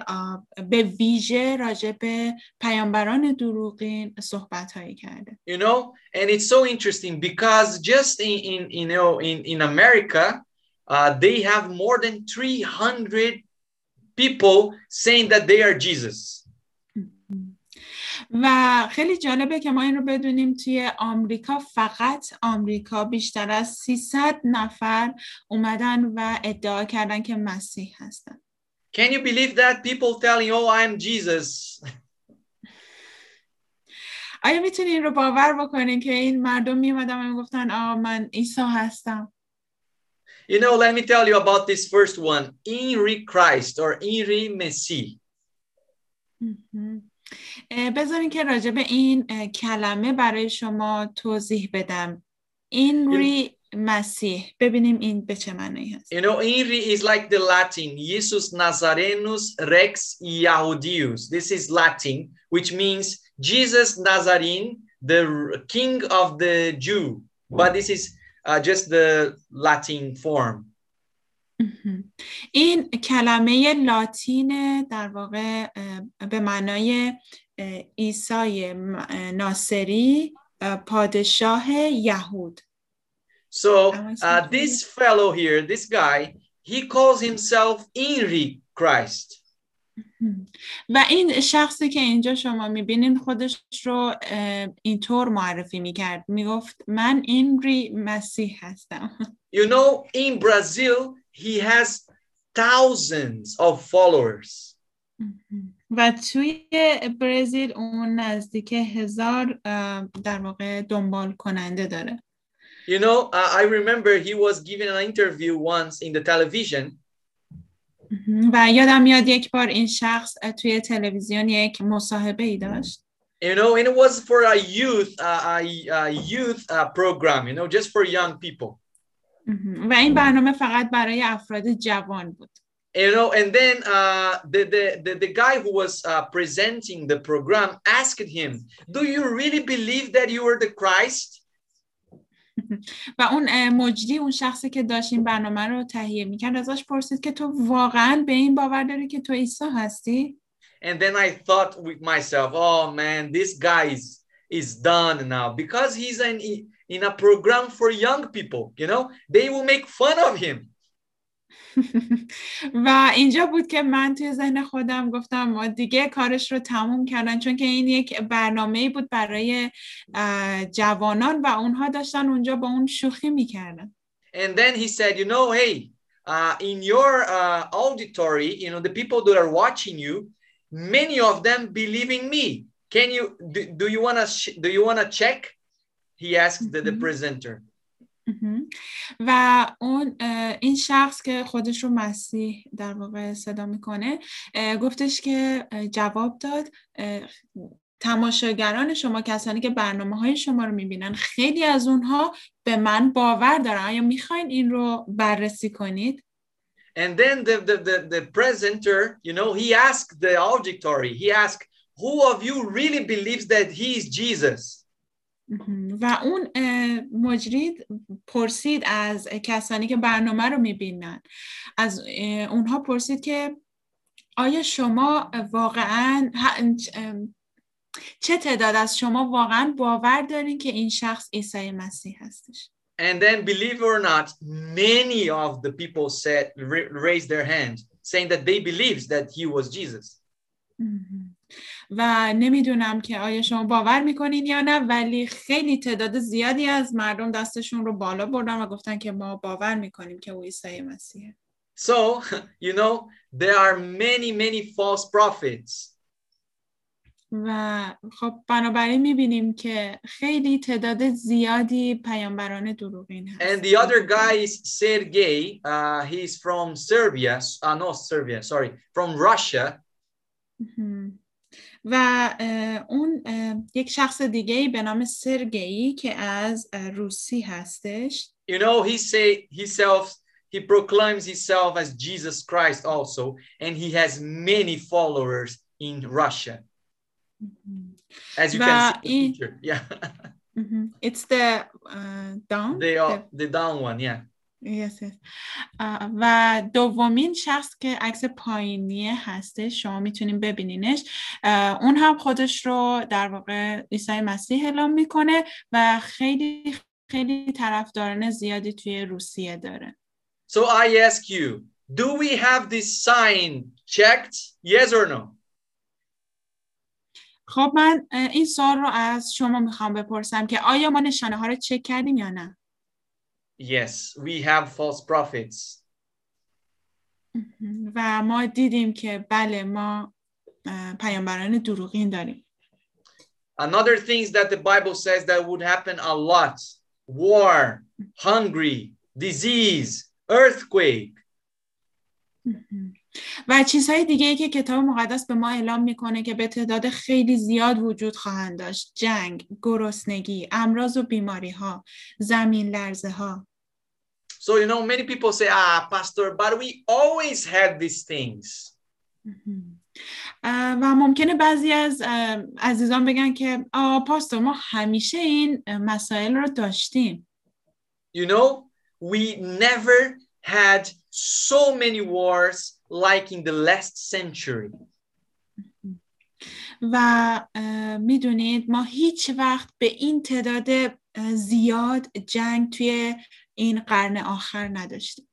به ویژه راجع به پیامبران دروغین صحبت هایی کرده You know, and it's so interesting because just in, in you know in, in America, uh, they have more than 300 people saying that they are Jesus. و خیلی جالبه که ما این رو بدونیم توی آمریکا فقط آمریکا بیشتر از 300 نفر اومدن و ادعا کردن که مسیح هستن. Can you believe that? People telling, "Oh, I'm Jesus"? آیا می‌تونی این رو باور بکنین که این مردم میومدن و می‌گفتن آه من عیسی هستم You know, let me tell you about this first one, Inri Christ or Inri Messi. اه، بذارین که راجع به این کلمه برای شما توضیح بدم این روی مسیح ببینیم این به چه معنی هست You know, Inri is like the Latin, Jesus Nazarenus Rex Yahudius. This is Latin, which means Jesus Nazarene, the king of the Jew. But this is uh, just the Latin form. این کلمه لاتین در واقع به معنای عیسی ناصری اه، پادشاه یهود. So uh, this fellow here, this guy, he calls himself Inri Christ. و این شخصی که اینجا شما می‌بینین خودش رو اینطور معرفی می‌کرد. می‌گفت من این ری مسیح هستم. You know, in Brazil, he has thousands of followers. و توی برزیل اون نزدیک هزار اه، در واقع دنبال کننده داره You know, uh, I remember he was given an interview once in the television, و یادم میاد یک بار این شخص توی تلویزیون یک مصاحبه ای داشت you know, and it was for a youth, uh, a, a youth uh, program, you know, just for young people. و این برنامه فقط برای افراد جوان بود You know, and then uh, the, the, the, the guy who was uh, presenting the program asked him, Do you really believe that you are the Christ? و اون اه، مجری اون شخصی که داشت این برنامه رو تهیه میکرد ازش پرسید که تو واقعا به این باور داری که تو عیسی هستی And then I thought with myself, oh man, this guy is, is done now because he's in, in a program for young people, you know, they will make fun of him. و اینجا بود که من توی ذهن خودم گفتم ما دیگه کارش رو تموم کردن چون که این یک برنامه بود برای اه، جوانان و اونها داشتن اونجا با اون شوخی میکردن And then he said, you know, hey, uh, in your uh, auditory, you know, the people that are watching you, many of them believe in me. Can you do, do you want to sh- do you want to check? He asked the, the Mhm. presenter. مهم. و اون این شخص که خودش رو مسیح در واقع صدا می‌کنه گفتش که جواب داد تماشاگران شما کسانی که برنامه های شما رو می‌بینن خیلی از اونها به من باور دارن آیا می‌خواین این رو بررسی کنید And then the, the, the, the presenter, you know, he asked the auditory, he asked, who of you really believes that he is Jesus? و اون اه، مجری پرسید از کسانی که برنامه رو می‌بینن از اونها پرسید که آیا شما واقعا چه تعداد از شما واقعا باور دارین که این شخص عیسی مسیح هستش And then, believe or not, many of the people said, ra- raised their hands, saying that they believes that he was Jesus. مهم. و نمی‌دونم که آیا شما باور می‌کنین یا نه ولی خیلی تعداد زیادی از مردم دستشون رو بالا بردن و گفتن که ما باور می‌کنیم که او عیسی مسیحه So, you know, there are many, many false prophets. و خب بنابراین می‌بینیم که خیلی تعداد زیادی پیامبران دروغین هست And the other guy is Sergey. Uh, he's from Serbia. Uh, no, Serbia, sorry, from Russia. مهم. و اه، اون اه، یک شخص دیگه به نام سرگئی که از اه، روسی هستش You know, he say himself, he proclaims himself as Jesus Christ also, and he has many followers in Russia. As you can see in the Well, picture. Yeah, مهم. It's the uh, down they the- are the down one, yeah. Yes, yes. و دومین شخص که عکس پایینی هسته شما می‌تونین ببینینش اون هم خودش رو در واقع عیسی مسیح اعلام می‌کنه و خیلی خیلی طرفداران زیادی توی روسیه داره So I ask you, do we have this sign checked? Yes or no? خب من این سوال رو از شما می‌خوام بپرسم که آیا ما نشانه ها رو چک کردیم یا نه؟ Yes, we have false prophets. و ما دیدیم که بله ما پیامبران دروغین داریم Another things that the Bible says that would happen a lot war, hungry, disease, earthquake. و چیزهای دیگه ای که کتاب مقدس به ما اعلام می‌کنه که به تعداد خیلی زیاد وجود خواهند داشت جنگ، گرسنگی، امراض و بیماری ها، زمین لرزه ها So, you know, many people say, ah, Pastor, but we always had these things. اه، و ممکنه بعضی از اه، عزیزان بگن که آه پاستور ما همیشه این اه، مسائل رو داشتیم You know, we never had so many wars like in the last century. و اه، میدونید ما هیچ وقت به این تعداد اه، زیاد جنگ توی این قرن آخر نداشتیم.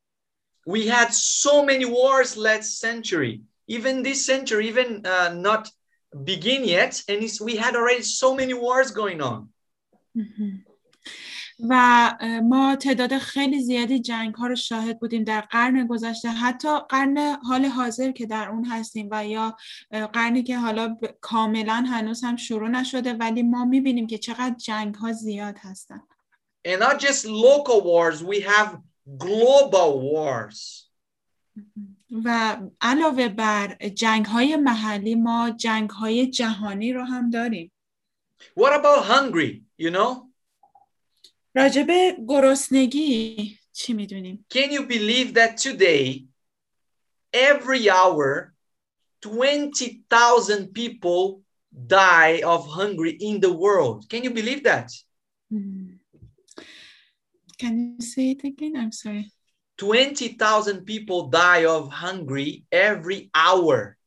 We had so many wars last century, even this century, even uh, not begin yet, and it's, we had already so many wars going on. و اه، ما تعداد خیلی زیادی جنگ ها رو شاهد بودیم در قرن گذشته. حتی قرن حال حاضر که در اون هستیم و یا قرنی که حالا ب- کاملا هنوز هم شروع نشده ولی ما می‌بینیم که چقدر جنگ ها زیاد هستن. And not just local wars, we have global wars. و علاوه بر جنگ های محلی ما جنگ های جهانی رو هم داریم What about hungry? You know, راجب گرسنگی چی میدونیم؟ can you believe that today, every hour, 20,000 people die of hungry in the world? Can you believe that? Can you say it again? I'm sorry. 20,000 people die of hungry every hour,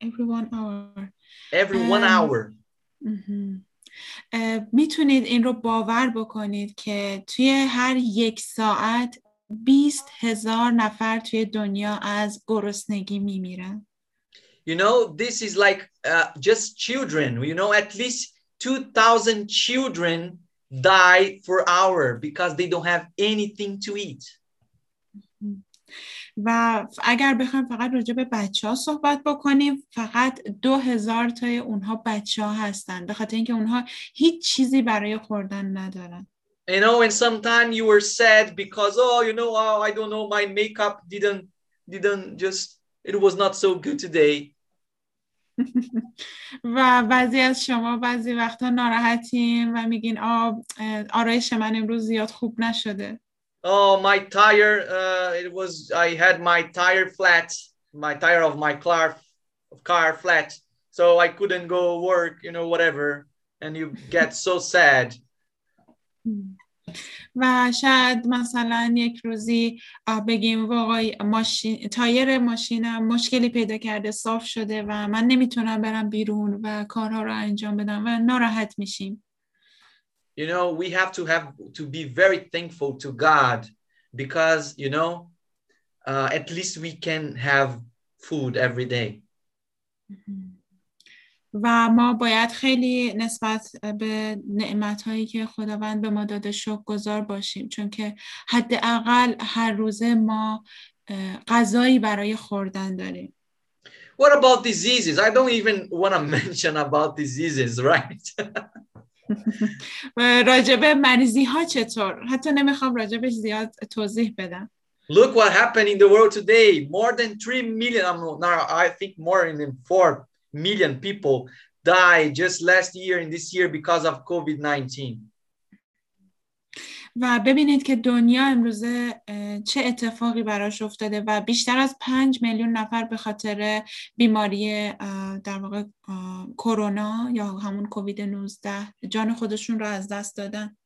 Every one hour. every one Um, hour. مهم. اه، میتونید این رو باور بکنید که توی هر یک ساعت 20 هزار نفر توی دنیا از گرسنگی میمیرن You know, this is like uh, just children. You know, at least 2,000 children die per hour because they don't have anything to eat. و اگر بخوایم فقط راجع به بچه ها صحبت بکنیم فقط دو هزار تای اونها بچه ها هستن به خاطر اینکه اونها هیچ چیزی برای خوردن ندارن You know, and sometimes you were sad because, oh, you know, oh, I don't know, my makeup didn't, didn't just, it was not so good today. و بعضی از شما بعضی وقتا ناراحتین و میگین آ اه، آرایش من امروز زیاد خوب نشده Oh, my tire, uh, it was, I had my tire flat, my tire of my car, car flat. So I couldn't go work, you know, whatever. And you get so sad. و شاید مثلا یک روزی بگیم واقعا ماشین تایر ماشینم مشکلی پیدا کرده صاف شده و من نمی‌تونم برم بیرون و کارها رو انجام بدم و ناراحت میشیم. You know we have to have to be very thankful to god because you know uh, at least we can have food every day. و ما باید خیلی نسبت به نعمت هایی که خداوند به ما داده شکرگزار باشیم چون که حداقل هر روزه ما غذایی برای خوردن داریم What about diseases? I don't even want to mention about diseases, right? راجب مریضی ها چطور حتی نمی‌خوام راجبش زیاد توضیح بدم Look what happened in the world today. More than 3 million, now I think more than 4 million people died just last year and this year because of COVID 19. و ببینید که دنیا امروزه چه اتفاقی براش افتاده و بیشتر از پنج میلیون نفر به خاطر بیماری در واقع کرونا یا همون کووید 19 جان خودشون رو از دست دادن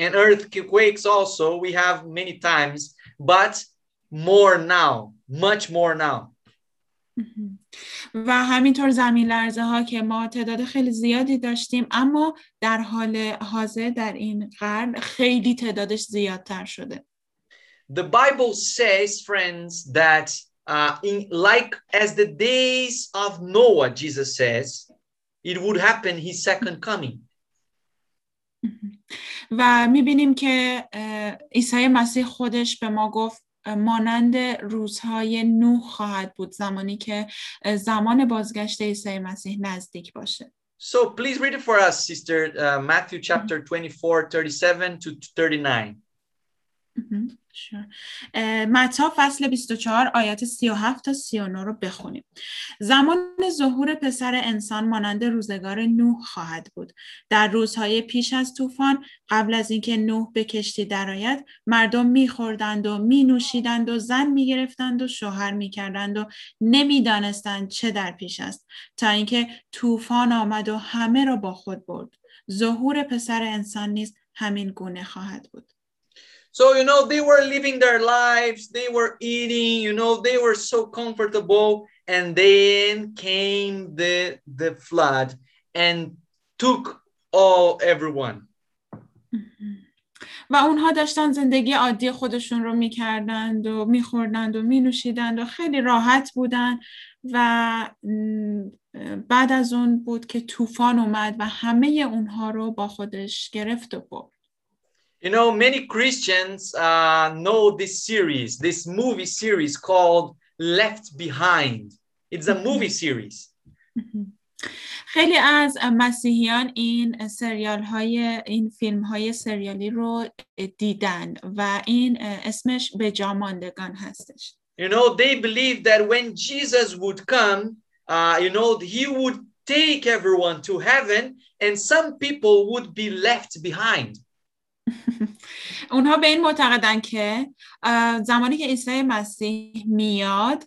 And earthquakes also, we have many times, but more now, much more now. و همینطور زمین لرزه ها که ما تعداد خیلی زیادی داشتیم اما در حال حاضر در این قرن خیلی تعدادش زیادتر شده The Bible says, friends, that uh, in like as the days of Noah, Jesus says, it would happen his second coming. و می‌بینیم که عیسی مسیح خودش به ما گفت مانند روزهای نوح خواهد بود زمانی که زمان بازگشت عیسی مسیح نزدیک باشه So please read it for us, sister. Uh, Matthew chapter 24, 37 to 39. مهم. Sure. متی فصل 24 آیات 37 تا 39 رو بخونیم. زمان ظهور پسر انسان مانند روزگار نوح خواهد بود. در روزهای پیش از طوفان قبل از اینکه نوح به کشتی درآید مردم میخوردند و مینوشیدند و زن می‌گرفتند و شوهر می‌کردند و نمی‌دانستند چه در پیش است تا اینکه طوفان آمد و همه را با خود برد. ظهور پسر انسان نیز همین گونه خواهد بود. So, you know, they were living their lives, they were eating, you know, they were so comfortable. And then came the, the flood and took all everyone. و اونها داشتن زندگی عادی خودشون رو می‌کردند و میخوردند و مینوشیدند و خیلی راحت بودن و م، بعد از اون بود که طوفان اومد و همه اونها رو با خودش گرفت و برد You know, many Christians uh, know this series, this movie series called Left Behind. It's a movie series. خیلی از مسیحیان این سریال های این فیلم های سریالی رو دیدن و این اسمش به جا ماندگان هستش You know, they believe that when Jesus would come, uh, you know, he would take everyone to heaven and some people would be left behind. اونها به این معتقدن که زمانی که عیسی مسیح میاد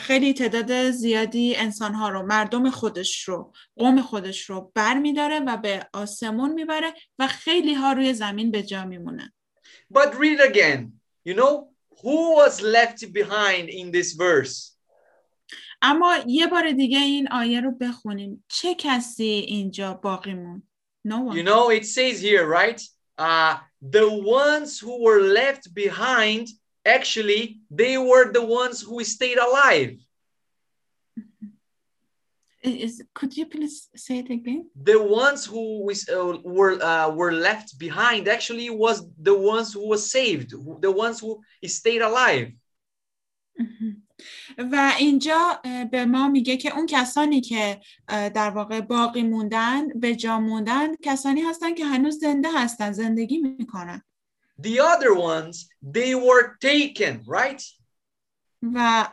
خیلی تعداد زیادی انسانها رو مردم خودش رو قوم خودش رو بر میداره و به آسمون می‌بره و خیلی ها روی زمین به جا میمونن But read again. You know, who was left behind in this verse? اما یه بار دیگه این آیه رو بخونیم چه کسی اینجا باقی موند no one. You know, it says here, right? uh, the ones who were left behind, actually, they were the ones who stayed alive. Is, could you please say it again? The ones who was, uh, were uh, were left behind actually was the ones who were saved, the ones who stayed alive. Mm -hmm. و اینجا به ما میگه که اون کسانی که در واقع باقی موندن به جا موندن کسانی هستن که هنوز زنده هستن زندگی می‌کنن The other ones, they were taken, right? و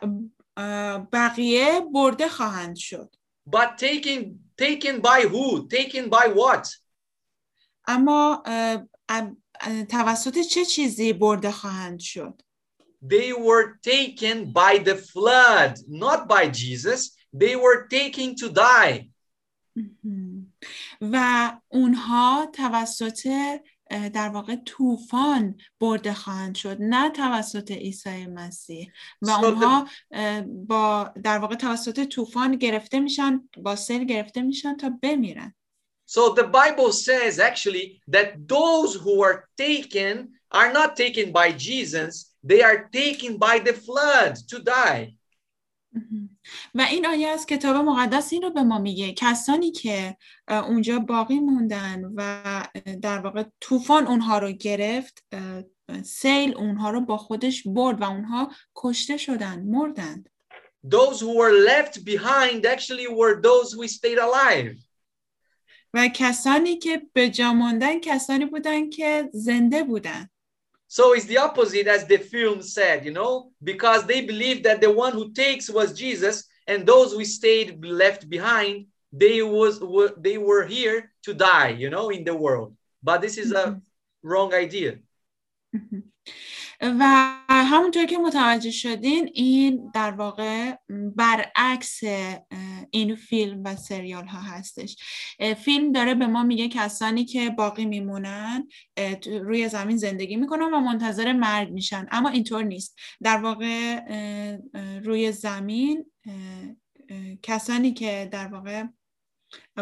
بقیه برده خواهند شد But taken taken by who? Taken by what? اما توسط چه چیزی برده خواهند شد They were taken by the flood, not by Jesus. They were taken to die. مهم. و اونها توسط اه، در واقع طوفان برده خواهند شد نه توسط عیسی مسیح و So the- اونها اه، با در واقع توسط طوفان گرفته میشن با سیل گرفته میشن تا بمیرن So the Bible says actually that those who are taken are not taken by Jesus, they are taken by the flood to die. و این آیه از کتاب مقدس این رو به ما میگه کسانی که اونجا باقی موندن و در واقع طوفان اونها رو گرفت سیل اونها رو با خودش برد و اونها کشته شدن مردند those who were left behind actually were those who stayed alive. و کسانی که به جا موندن کسانی بودن که زنده بودن So it's the opposite as the film said, you know, because they believed that the one who takes was Jesus and those who stayed left behind, they was were, they were here to die, you know, in the world. But this is a mm-hmm. wrong idea. Mm-hmm. و همونطور که متوجه شدین این در واقع برعکس این فیلم و سریال ها هستش فیلم داره به ما میگه کسانی که باقی میمونن روی زمین زندگی می‌کنن و منتظر مرگ میشن. اما اینطور نیست. در واقع روی زمین کسانی که در واقع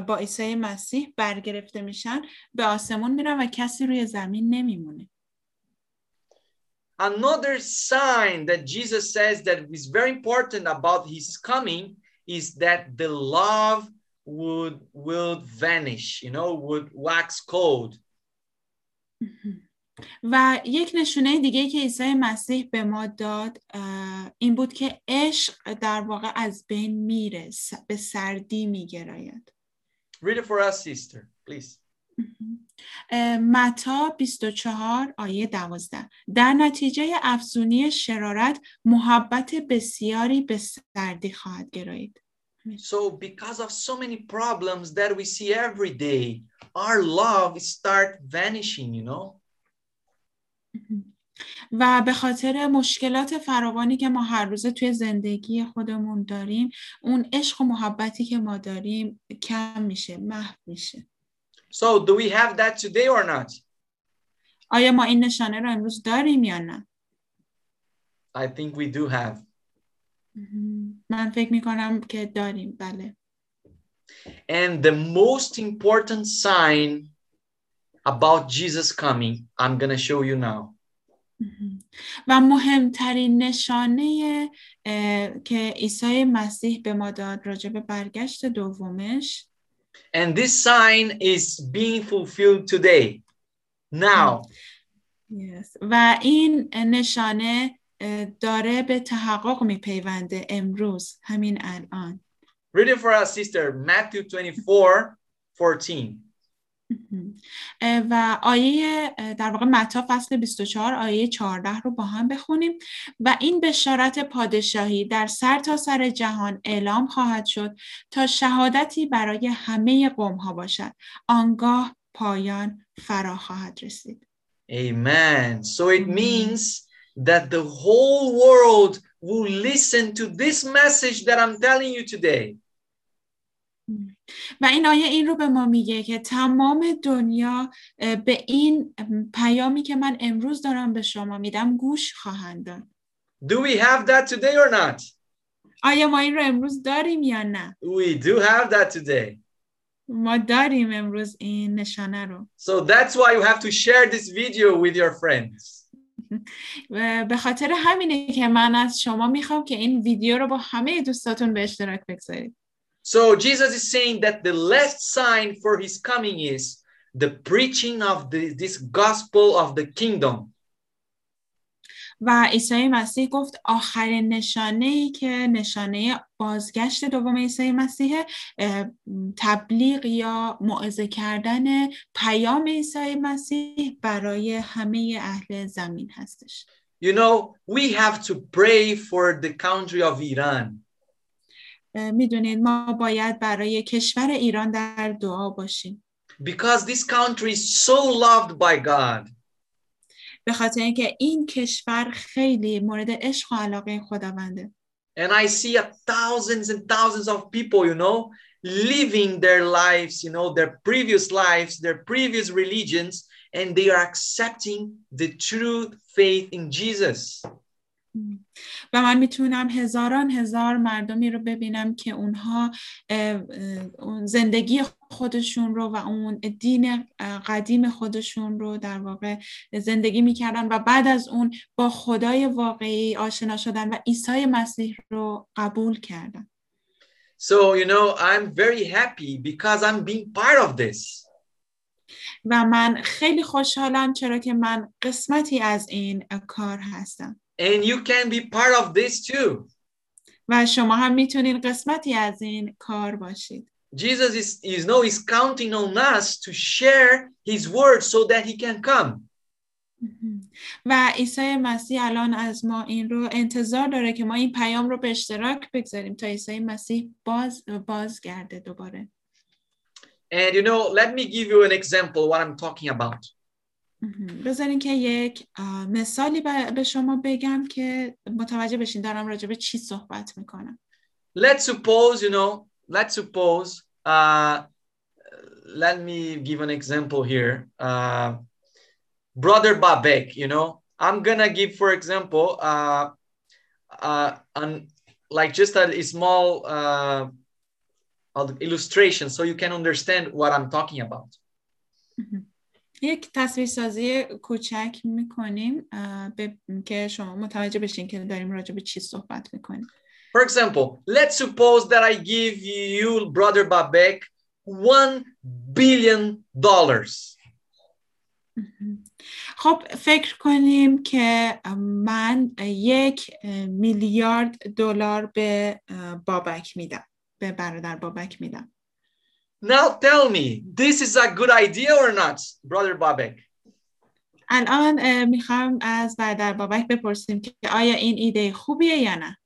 با عیسی مسیح برگرفته میشن به آسمون میرن و کسی روی زمین نمیمونه. Another sign that Jesus says that is very important about his coming is that the love would will vanish, you know, would wax cold. و یک نشونه دیگه که عیسی مسیح به ما داد اه، این بود که عشق در واقع از بین میره س- به سردی میگراید Read it for us, sister, please. متی 24 آیه 12 در نتیجه افزونی شرارت محبت بسیاری به سردی خواهد گرایید. So because of so many problems that we see every day, our love start vanishing, you know? و به خاطر مشکلات فراوانی که ما هر روزه توی زندگی خودمون داریم اون عشق و محبتی که ما داریم کم میشه محو میشه. So do we have that today or not? آیا ما این نشانه رو امروز داریم یا نه؟ I think we do have. من فکر می‌کنم که داریم بله And the most important sign about Jesus coming, I'm going to show you now. و مهمترین نشانه اه، که عیسی مسیح به ما داد راجع به برگشت دومش And this sign is being fulfilled today. Now, Yes. و این نشانه اه، داره به تحقق میپیونده امروز همین الان read it for us, sister. Matthew 24 14. و آیه در واقع متا فصل 24 آیه 14 رو با هم بخونیم و این بشارت پادشاهی در سر تا سر جهان اعلام خواهد شد تا شهادتی برای همه قوم ها باشد آنگاه پایان فرا خواهد رسید Amen. So it means that the whole world will listen to this message that I'm telling you today. و این آیه این رو به ما میگه که تمام دنیا به این ام، پیامی که من امروز دارم به شما میدم گوش خواهند داد Do we have that today or not? آیا ما این رو امروز داریم یا نه We do have that today. ما داریم امروز این نشانه رو So that's why you have to share this video with your friends. به خاطر همینه که من از شما می‌خوام که این ویدیو رو با همه دوستاتون به اشتراک بگذارید So Jesus is saying that the last sign for his coming is the preaching of the, this gospel of the kingdom. و عیسی مسیح گفت آخرین نشانه ای که نشانه بازگشت دوم عیسی مسیح اه، تبلیغ یا موعظه کردن پیام عیسی مسیح برای همه اهل زمین هستش You know, we have to pray for the country of Iran. می‌دونید ما باید برای کشور ایران در دعا باشیم because this country is so loved by God. به خاطر اینکه این کشور خیلی مورد عشق و علاقه خداونده And I see a thousands and thousands of people, you know, living their lives, you know, their previous lives, their previous religions, and they are accepting the true faith in Jesus. و من می‌تونم هزاران هزار مردمی رو ببینم که اونها زندگی خودشون رو و اون دین قدیم خودشون رو در واقع زندگی می‌کردن و بعد از اون با خدای واقعی آشنا شدن و عیسی مسیح رو قبول کردن So, you know, I'm very happy because I'm being part of this. و من خیلی خوشحالم چرا که من قسمتی از این کار هستم And you can be part of this too. و شما هم میتونین قسمتی از این کار باشید Jesus is, is no is counting on us to share his word so that he can come. و عیسی مسیح الان از ما این رو انتظار داره که ما این پیام رو به اشتراک بگذاریم تا عیسی مسیح باز بازگرده دوباره And you know, let me give you an example what I'm talking about. بذارین که یک آه، مثالی به به شما بگم که متوجه بشین دارم راجع به چی صحبت میکنم Let's suppose, you know, let's suppose, uh, let me give an example here. Uh, Brother Babek, you know, I'm gonna give, for example, uh, uh, an, like just a small uh, illustration so you can understand what I'm talking about. یک تصویرسازی کوچک می‌کنیم که شما متوجه بشین که داریم راجع به چی صحبت می‌کنیم. For example, let's suppose that I give you, Brother Babek, one billion dollars. خب فکر کنیم که من یک میلیارد دلار به بابک میدم به برادر بابک میدم. Now tell me, this is a good idea or not, Brother Babek? الان اه، میخوام از برادر بابک بپرسیم که آیا این ایده خوبیه یا نه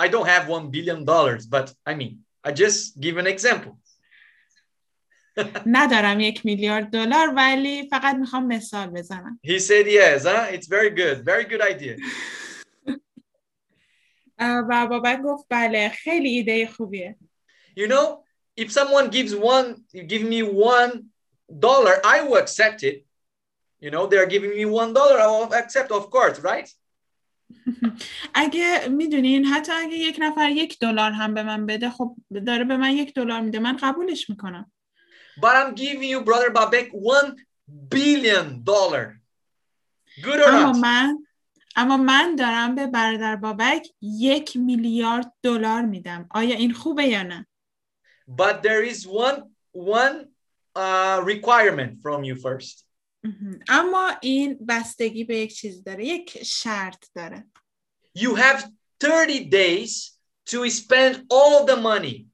I don't have one billion dollars, but I mean, I just give an example. ندارم یک میلیارد دلار ولی فقط میخوام مثال بزنم He said yes, huh? It's very good, very good idea. اه، و بابک گفت بله خیلی ایده خوبیه You know, if someone gives one, you give me one dollar, I will accept it. You know, they're giving me one dollar, I will accept, of course, right? اگه می‌دونین حتی اگه یک نفر یک دلار هم به من بده خب داره به من یک دلار میده من قبولش می‌کنم But I'm giving you, brother Babek, one billion dollar. Good or اما not? من اما من دارم به برادر بابک یک میلیارد دلار میدم آیا این خوبه یا نه But there is one one uh, requirement from you first. مهم. اما این بستگی به یک چیز داره یک شرط داره You have 30 days to spend all of the money.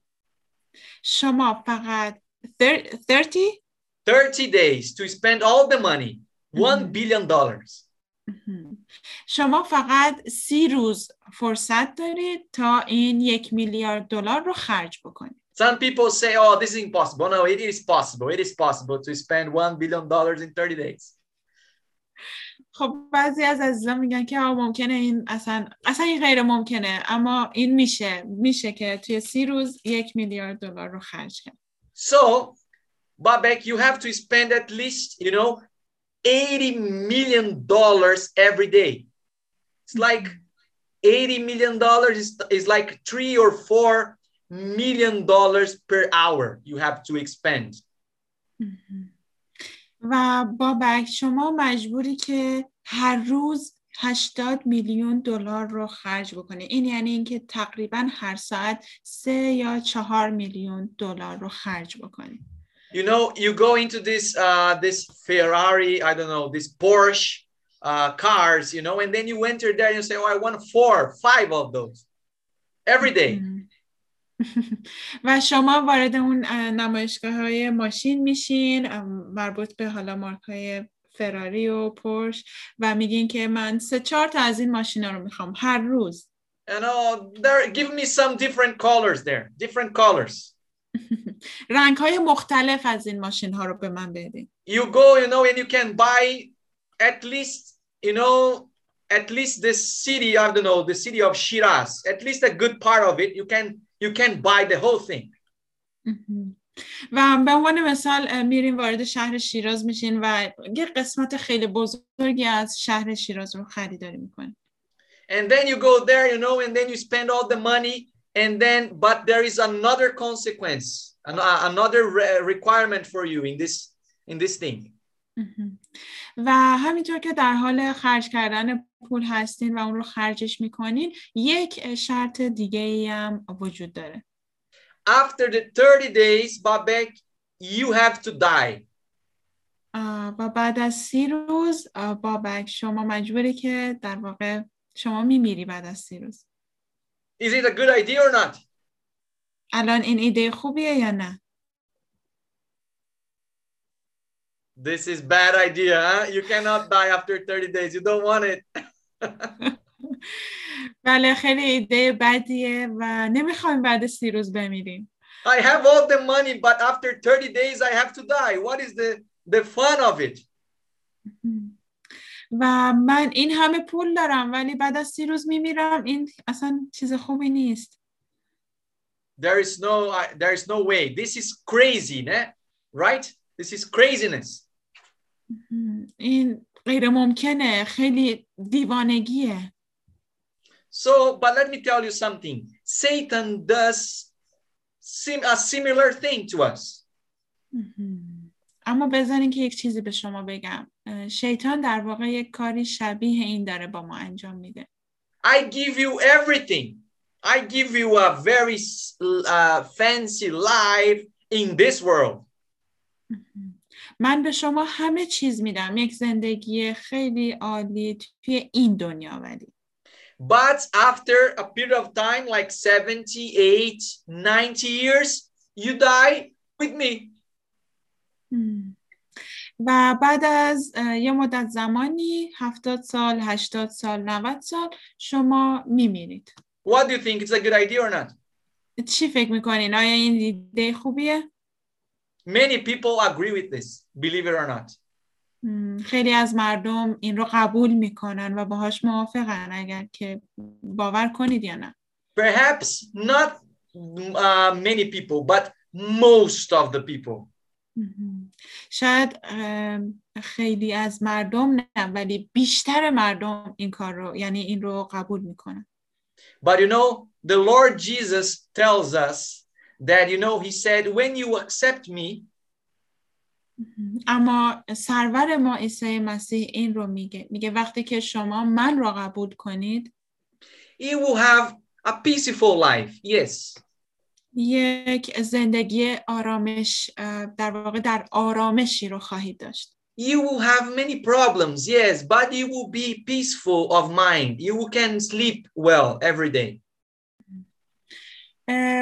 شما فقط thir- 30 30 days to spend all the money. One Mhm. billion dollars. مهم. شما فقط سی روز فرصت دارید تا این یک میلیارد دلار رو خرج بکنید Some people say, oh, this is impossible. No, it is possible. It is possible to spend one billion dollars in 30 days. خب بعضی از عزیزان میگن که آه ممکنه این اصلا اصلا این غیر ممکنه اما این میشه میشه که توی سی روز یک میلیارد دلار رو خرج کرد So, Babek, you have to spend at least, you know, 80 million dollars every day. It's like 80 million dollars is, is like three or four million dollars per hour you have to expend. و بابک شما مجبوری که هر روز 80 میلیون دلار رو خرج بکنی این یعنی اینکه تقریبا هر ساعت سه یا چهار میلیون دلار رو خرج بکنی You know, you go into this uh, this Ferrari, I don't know, this Porsche uh, cars, you know, and then you enter there and you say, "Oh, I want four, five of those every day." و شما وارد اون نمایشگاه های ماشین میشین مربوط به حالا مارک های فراری و پورش و میگین که من سه چهار تا از این ماشینا رو می‌خوام هر روز And oh, there, give me some different colors there, different colors. رنگ های مختلف از این ماشین ها رو به من بدین You go, you know, and you can buy at least, you know, at least the city, I don't know, the city of Shiraz, at least a good part of it. You can you can buy the whole thing. و به عنوان مثال اه، میرین وارد شهر شیراز میشین و یه قسمت خیلی بزرگی از شهر شیراز رو خریداری میکنین And then you go there, you know, and then you spend all the money, and then but there is another consequence, an- uh, another re- requirement for you in this in this thing. و همینطور که در حال خرج کردن پول هستین و اون رو خرجش می‌کنین یک شرط دیگه ای هم وجود داره After the 30 days, Babek, you have to die. و بعد از سی روز بابک شما مجبوری که در واقع شما میمیری بعد از سی روز Is it a good idea or not? الان این ایده خوبیه یا نه This is bad idea, huh? You cannot die after 30 days. You don't want it. بله خیلی ایده بدیه و نمیخوایم بعد سی روز بمیریم I have all the money, but after 30 days I have to die. What is the, the fun of it? و من این همه پول دارم ولی بعد از سی روز میمیرم این اصلا چیز خوبی نیست There is no I there is no way. This is crazy, ne? right? This is craziness. این غیر ممکنه خیلی دیوانگیه So, but let me tell you something. Satan does sim- a similar thing to us. اما بذارین که یک چیزی به شما بگم شیطان در واقع یک کاری شبیه این داره با ما انجام میده I give you everything. I give you a very uh, fancy life in this world. من به شما همه چیز میدم یک زندگی خیلی عالی توی این دنیا ولی But after a period of time, like 78, 90 years, you die with me. مم. و بعد از یه مدت زمانی هفتاد سال، هشتاد سال، 90 سال شما میمیرید What do you think? It's a good idea or not? چی فکر می‌کنین؟ آیا این ایده خوبیه؟ Many people agree with this, believe it or not. خیلی از مردم این رو قبول می‌کنن و باهاش موافقن اگر که باور کنید یا نه Perhaps not uh, many people, but most of the people. شاید خیلی از مردم نه ولی بیشتر مردم این کار رو یعنی این رو قبول می‌کنن But you know, the Lord Jesus tells us that, you know, He said, when you accept me. اما سرور ما عیسی مسیح این رو میگه میگه وقتی که شما من رو قبول کنید you will have a peaceful life. Yes. یک زندگی آرامش در واقع در آرامشی رو خواهید داشت You will have many problems, yes, but you will be peaceful of mind. You can sleep well every day.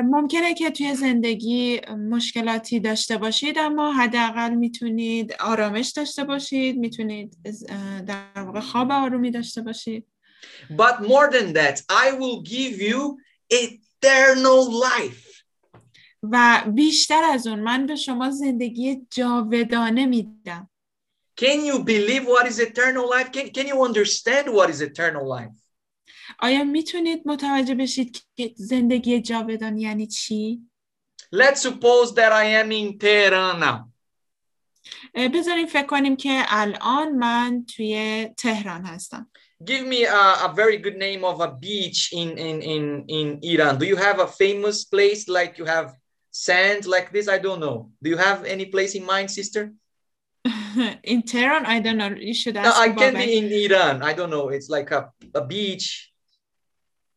ممکنه که توی زندگی مشکلاتی داشته باشید اما حداقل می‌تونید آرامش داشته باشید می‌تونید در واقع خواب آرومی داشته باشید But more than that, I will give you eternal life. و بیشتر از اون من به شما زندگی جاودانه میدم Can you believe what is eternal life? Can, can you understand what is eternal life? آیا می‌تونید متوجه بشید که زندگی جاودانه یعنی چی؟ Let's suppose that I am in Tehran now. بذاریم فکر کنیم که الان من توی تهران هستم Give me a, a very good name of a beach in, in, in, in Iran. Do you have a famous place like you have sand like this? I don't know. Do you have any place in mind, sister? in Tehran I don't know you should No, ask I can be in Iran. I don't know. It's like a, a beach.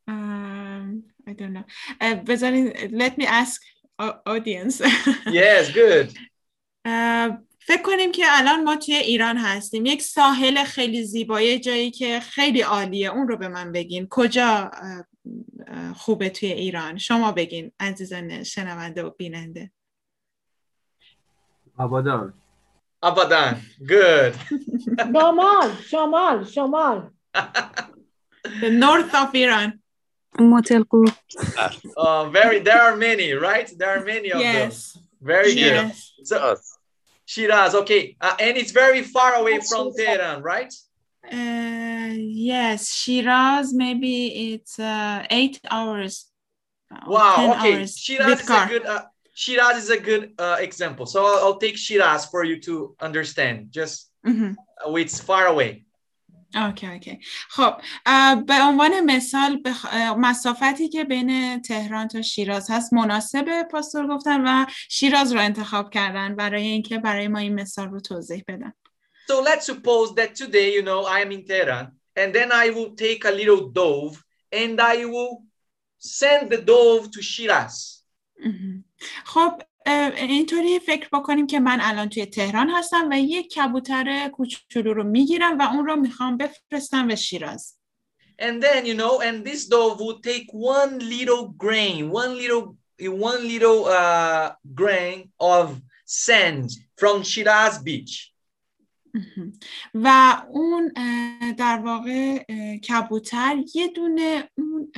Um, I don't know. Uh, بذارین let me ask au- audience. Yes, good. Uh, فکر کنیم که الان ما توی ایران هستیم یک ساحل خیلی زیبایی جایی که خیلی عالیه اون رو به من بگین کجا خوبه توی ایران شما بگین عزیزان شنونده و بیننده آبادان Abadan. Good. شمال شمال شمال the north of Iran motel group. Uh, very, there are many, right? There are many of yes. them. Very yes. good. So, Shiraz, okay. Uh, and it's very far away from Tehran, right? Uh, yes, Shiraz, maybe it's uh, eight hours. Wow, okay. Hours Shiraz, is a good, uh, Shiraz is a good uh, example. So I'll, I'll, take Shiraz for you to understand. Just, mm -hmm. it's far away. اوکی اوکی. خب به عنوان مثال به خ- اه، مسافتی که بین تهران تا شیراز هست مناسب پاستور گفتن و شیراز رو انتخاب کردن برای اینکه برای ما این مثال رو توضیح بدن. So let's suppose that today, you know, I am in Tehran, and then I will take a little dove and I will send the dove to Shiraz. خب اینطوری فکر بکنیم که من الان توی تهران هستم و یک کبوتر کوچولو رو می‌گیرم و اون رو می‌خوام بفرستم به شیراز And then, you know, and this dove would take one little grain, one little, one little uh, grain of sand from Shiraz beach. و اون در واقع کبوتر یه دونه اون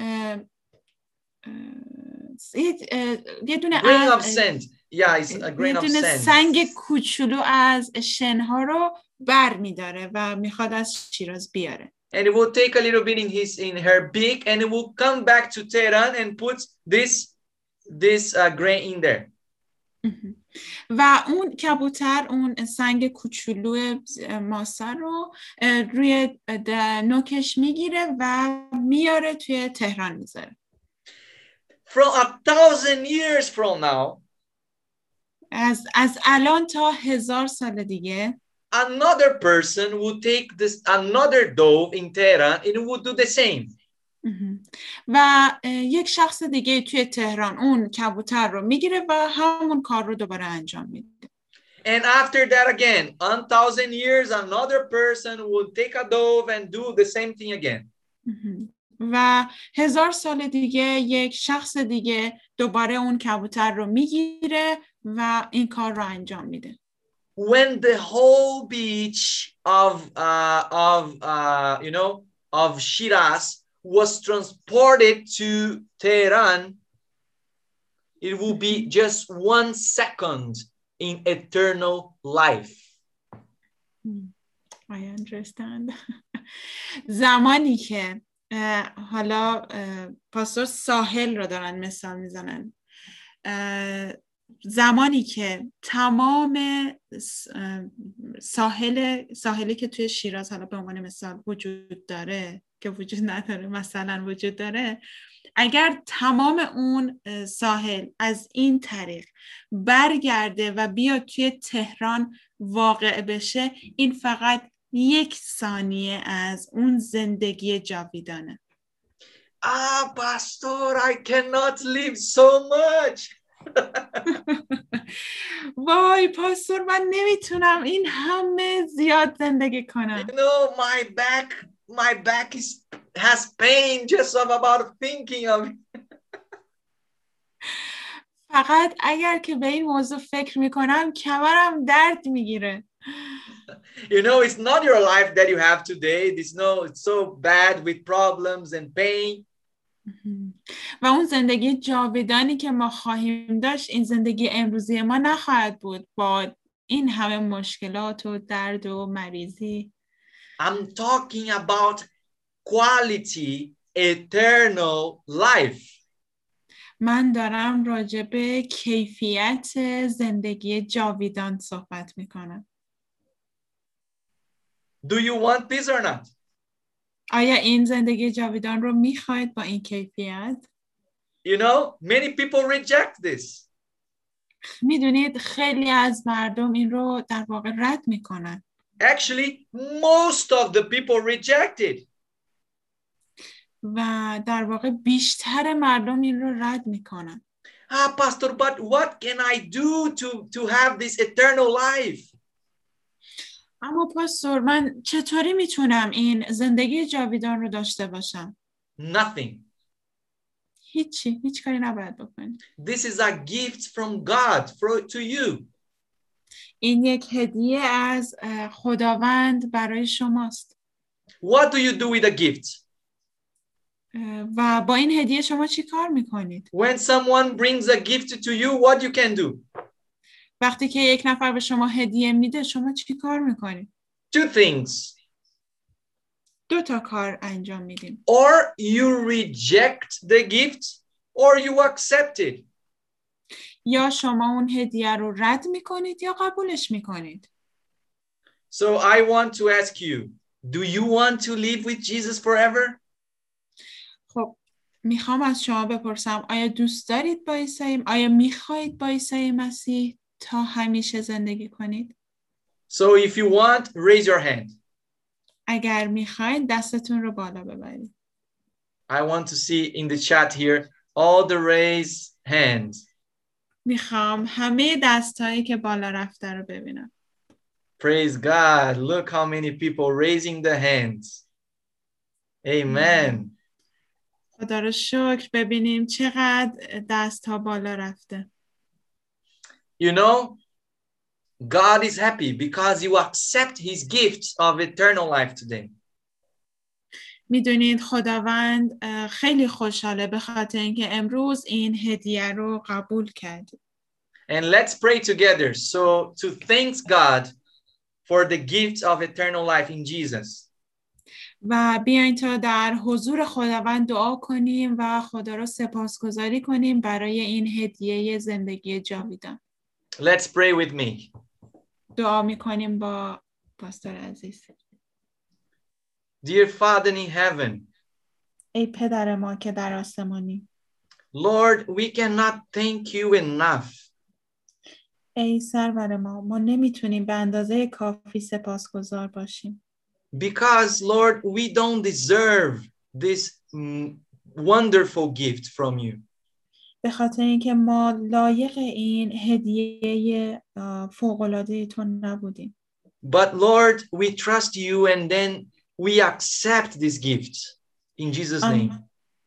یه دونه Grain of sand. Yeah, it's a grain of sand. سنگ کوچولو از شنها رو بر میداره و می‌خواد از شیراز بیاره And it will take a little bit in his in her beak, and it will come back to Tehran and put this this uh, grain in there. و اون کبوتر اون سنگ کوچولو ماسه رو روی نوکش می‌گیره و میاره توی تهران می‌ذاره From a thousand years from now, از, از الان تا هزار سال دیگه another person would take this another dove in Tehran and would do the same. و یک شخص دیگه توی تهران اون کبوتر رو می‌گیره و همون کار رو دوباره انجام میده And after that, again, a thousand years, another person would take a dove and do the same thing again. و هزار سال دیگه یک شخص دیگه دوباره اون کبوتر رو می‌گیره و این کار رو انجام میده When the whole beach of uh, of uh, you know of Shiraz was transported to Tehran, it will be just one second in eternal life. I understand زمانی که حالا اه، پاستور ساحل رو دارن مثال می‌زنن زمانی که تمام ساحل ساحلی که توی شیراز حالا به عنوان مثال وجود داره که وجود نداره مثلا وجود داره اگر تمام اون ساحل از این طریق برگرده و بیاد توی تهران واقع بشه این فقط یک ثانیه از اون زندگی جاویدانه Ah, Pastor, I cannot live so much. وای پاستور من نمی‌تونم این همه زیاد زندگی کنم You know, my back, my back is has pain just of about thinking of it. فقط اگر که به این موضوع فکر می‌کنم کمرم درد می‌گیره You know, it's not your life that you have today. This no, it's so bad with problems and pain. و اون زندگی جاودانی که ما خواهیم داشت این زندگی امروزی ما نخواهد بود با این همه مشکلات و درد و مریضی I'm talking about quality, eternal life. من دارم راجع به کیفیت زندگی جاویدان صحبت می‌کنم Do you want this or not? آیا این زندگی جاویدان رو می‌خواید با این کیفیت؟ You know, many people reject this. می‌دونید خیلی از مردم این رو در واقع رد می‌کنن Actually, most of the people reject it. و در واقع بیشتر مردم این رو رد می‌کنن Ah, Pastor, but what can I do to, to have this eternal life? اما پاستور من چطوری می‌تونم این زندگی جاویدان رو داشته باشم؟ Nothing. هیچی هیچ کاری نباید بکنی This is a gift from God for, to you. این یک هدیه از خداوند برای شماست What do you do with a gift? و با این هدیه شما چی کار می‌کنید؟ When someone brings a gift to you, what you can do? وقتی که یک نفر به شما هدیه میده شما چی کار می‌کنید؟ Two things. دو تا کار انجام میدیم Or you reject the gift or you accept it. یا شما اون هدیه رو رد می‌کنید یا قبولش می‌کنید So I want to ask you, do you want to live with Jesus forever? خب می‌خوام از شما بپرسم آیا دوست دارید با عیسی آیا می‌خواهید با عیسی مسیح تا همیشه زندگی کنید So if you want, raise your hand. اگر می‌خواید دستتون رو بالا ببرید I want to see in the chat here all the raised hands. می‌خوام همه دستهایی که بالا رفته رو ببینم Praise God. Look how many people raising the hands. Amen. خدا رو شکر ببینیم چقدر دست ها بالا رفته You know, God is happy because you accept his gifts of eternal life today. می‌دونید خداوند اه، خیلی خوشحاله به خاطر اینکه امروز این هدیه رو قبول کرد And let's pray together. So, to thank God for the gift of eternal life in Jesus. و بیاین تا در حضور خداوند دعا کنیم و خدا رو سپاسگزاری کنیم برای این هدیه زندگی جاویدان Let's pray with me. دعا میکنیم با پاستور عزیز Dear Father in heaven, ای پدر ما که در آسمانی Lord, we cannot thank you enough ای سرور ما ما نمیتونیم به اندازه کافی سپاسگزار باشیم because, Lord, we don't deserve this mm, wonderful gift from you. به خاطر اینکه ما لایق این هدیه فوق‌العاده تو نبودیم But, Lord, we trust you and then we accept this gift in Jesus' name.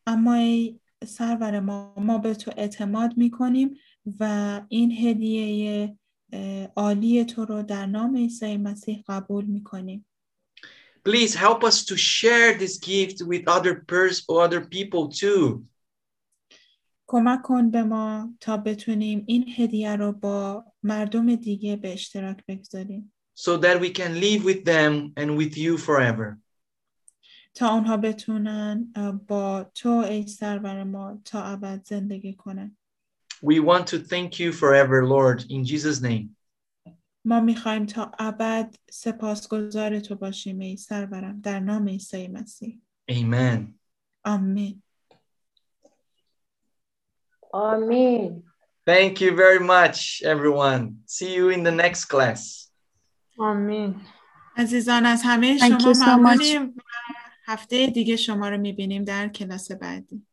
اما, ای سرور ما ما به تو اعتماد می‌کنیم و این هدیه عالی تو رو در نام عیسی مسیح قبول می‌کنیم Please help us to share this gift with other pers- other people too. کمک کن به ما تا بتونیم این هدیه رو با مردم دیگه به اشتراک بگذاریم so that we can live with them and with you forever. تا اونها بتونن با تو ای سرور ما تا ابد زندگی کنن We want to thank you forever, Lord, in Jesus' name. ما می‌خوایم تا ابد سپاسگزار تو باشیم ای سرورم در نام عیسی مسیح Amen. آمین آمین Thank you very much, everyone. See you in the next class. آمین عزیزان از همه Thank شما you so much. ممنونیم و هفته دیگه شما رو می‌بینیم در کلاس بعدی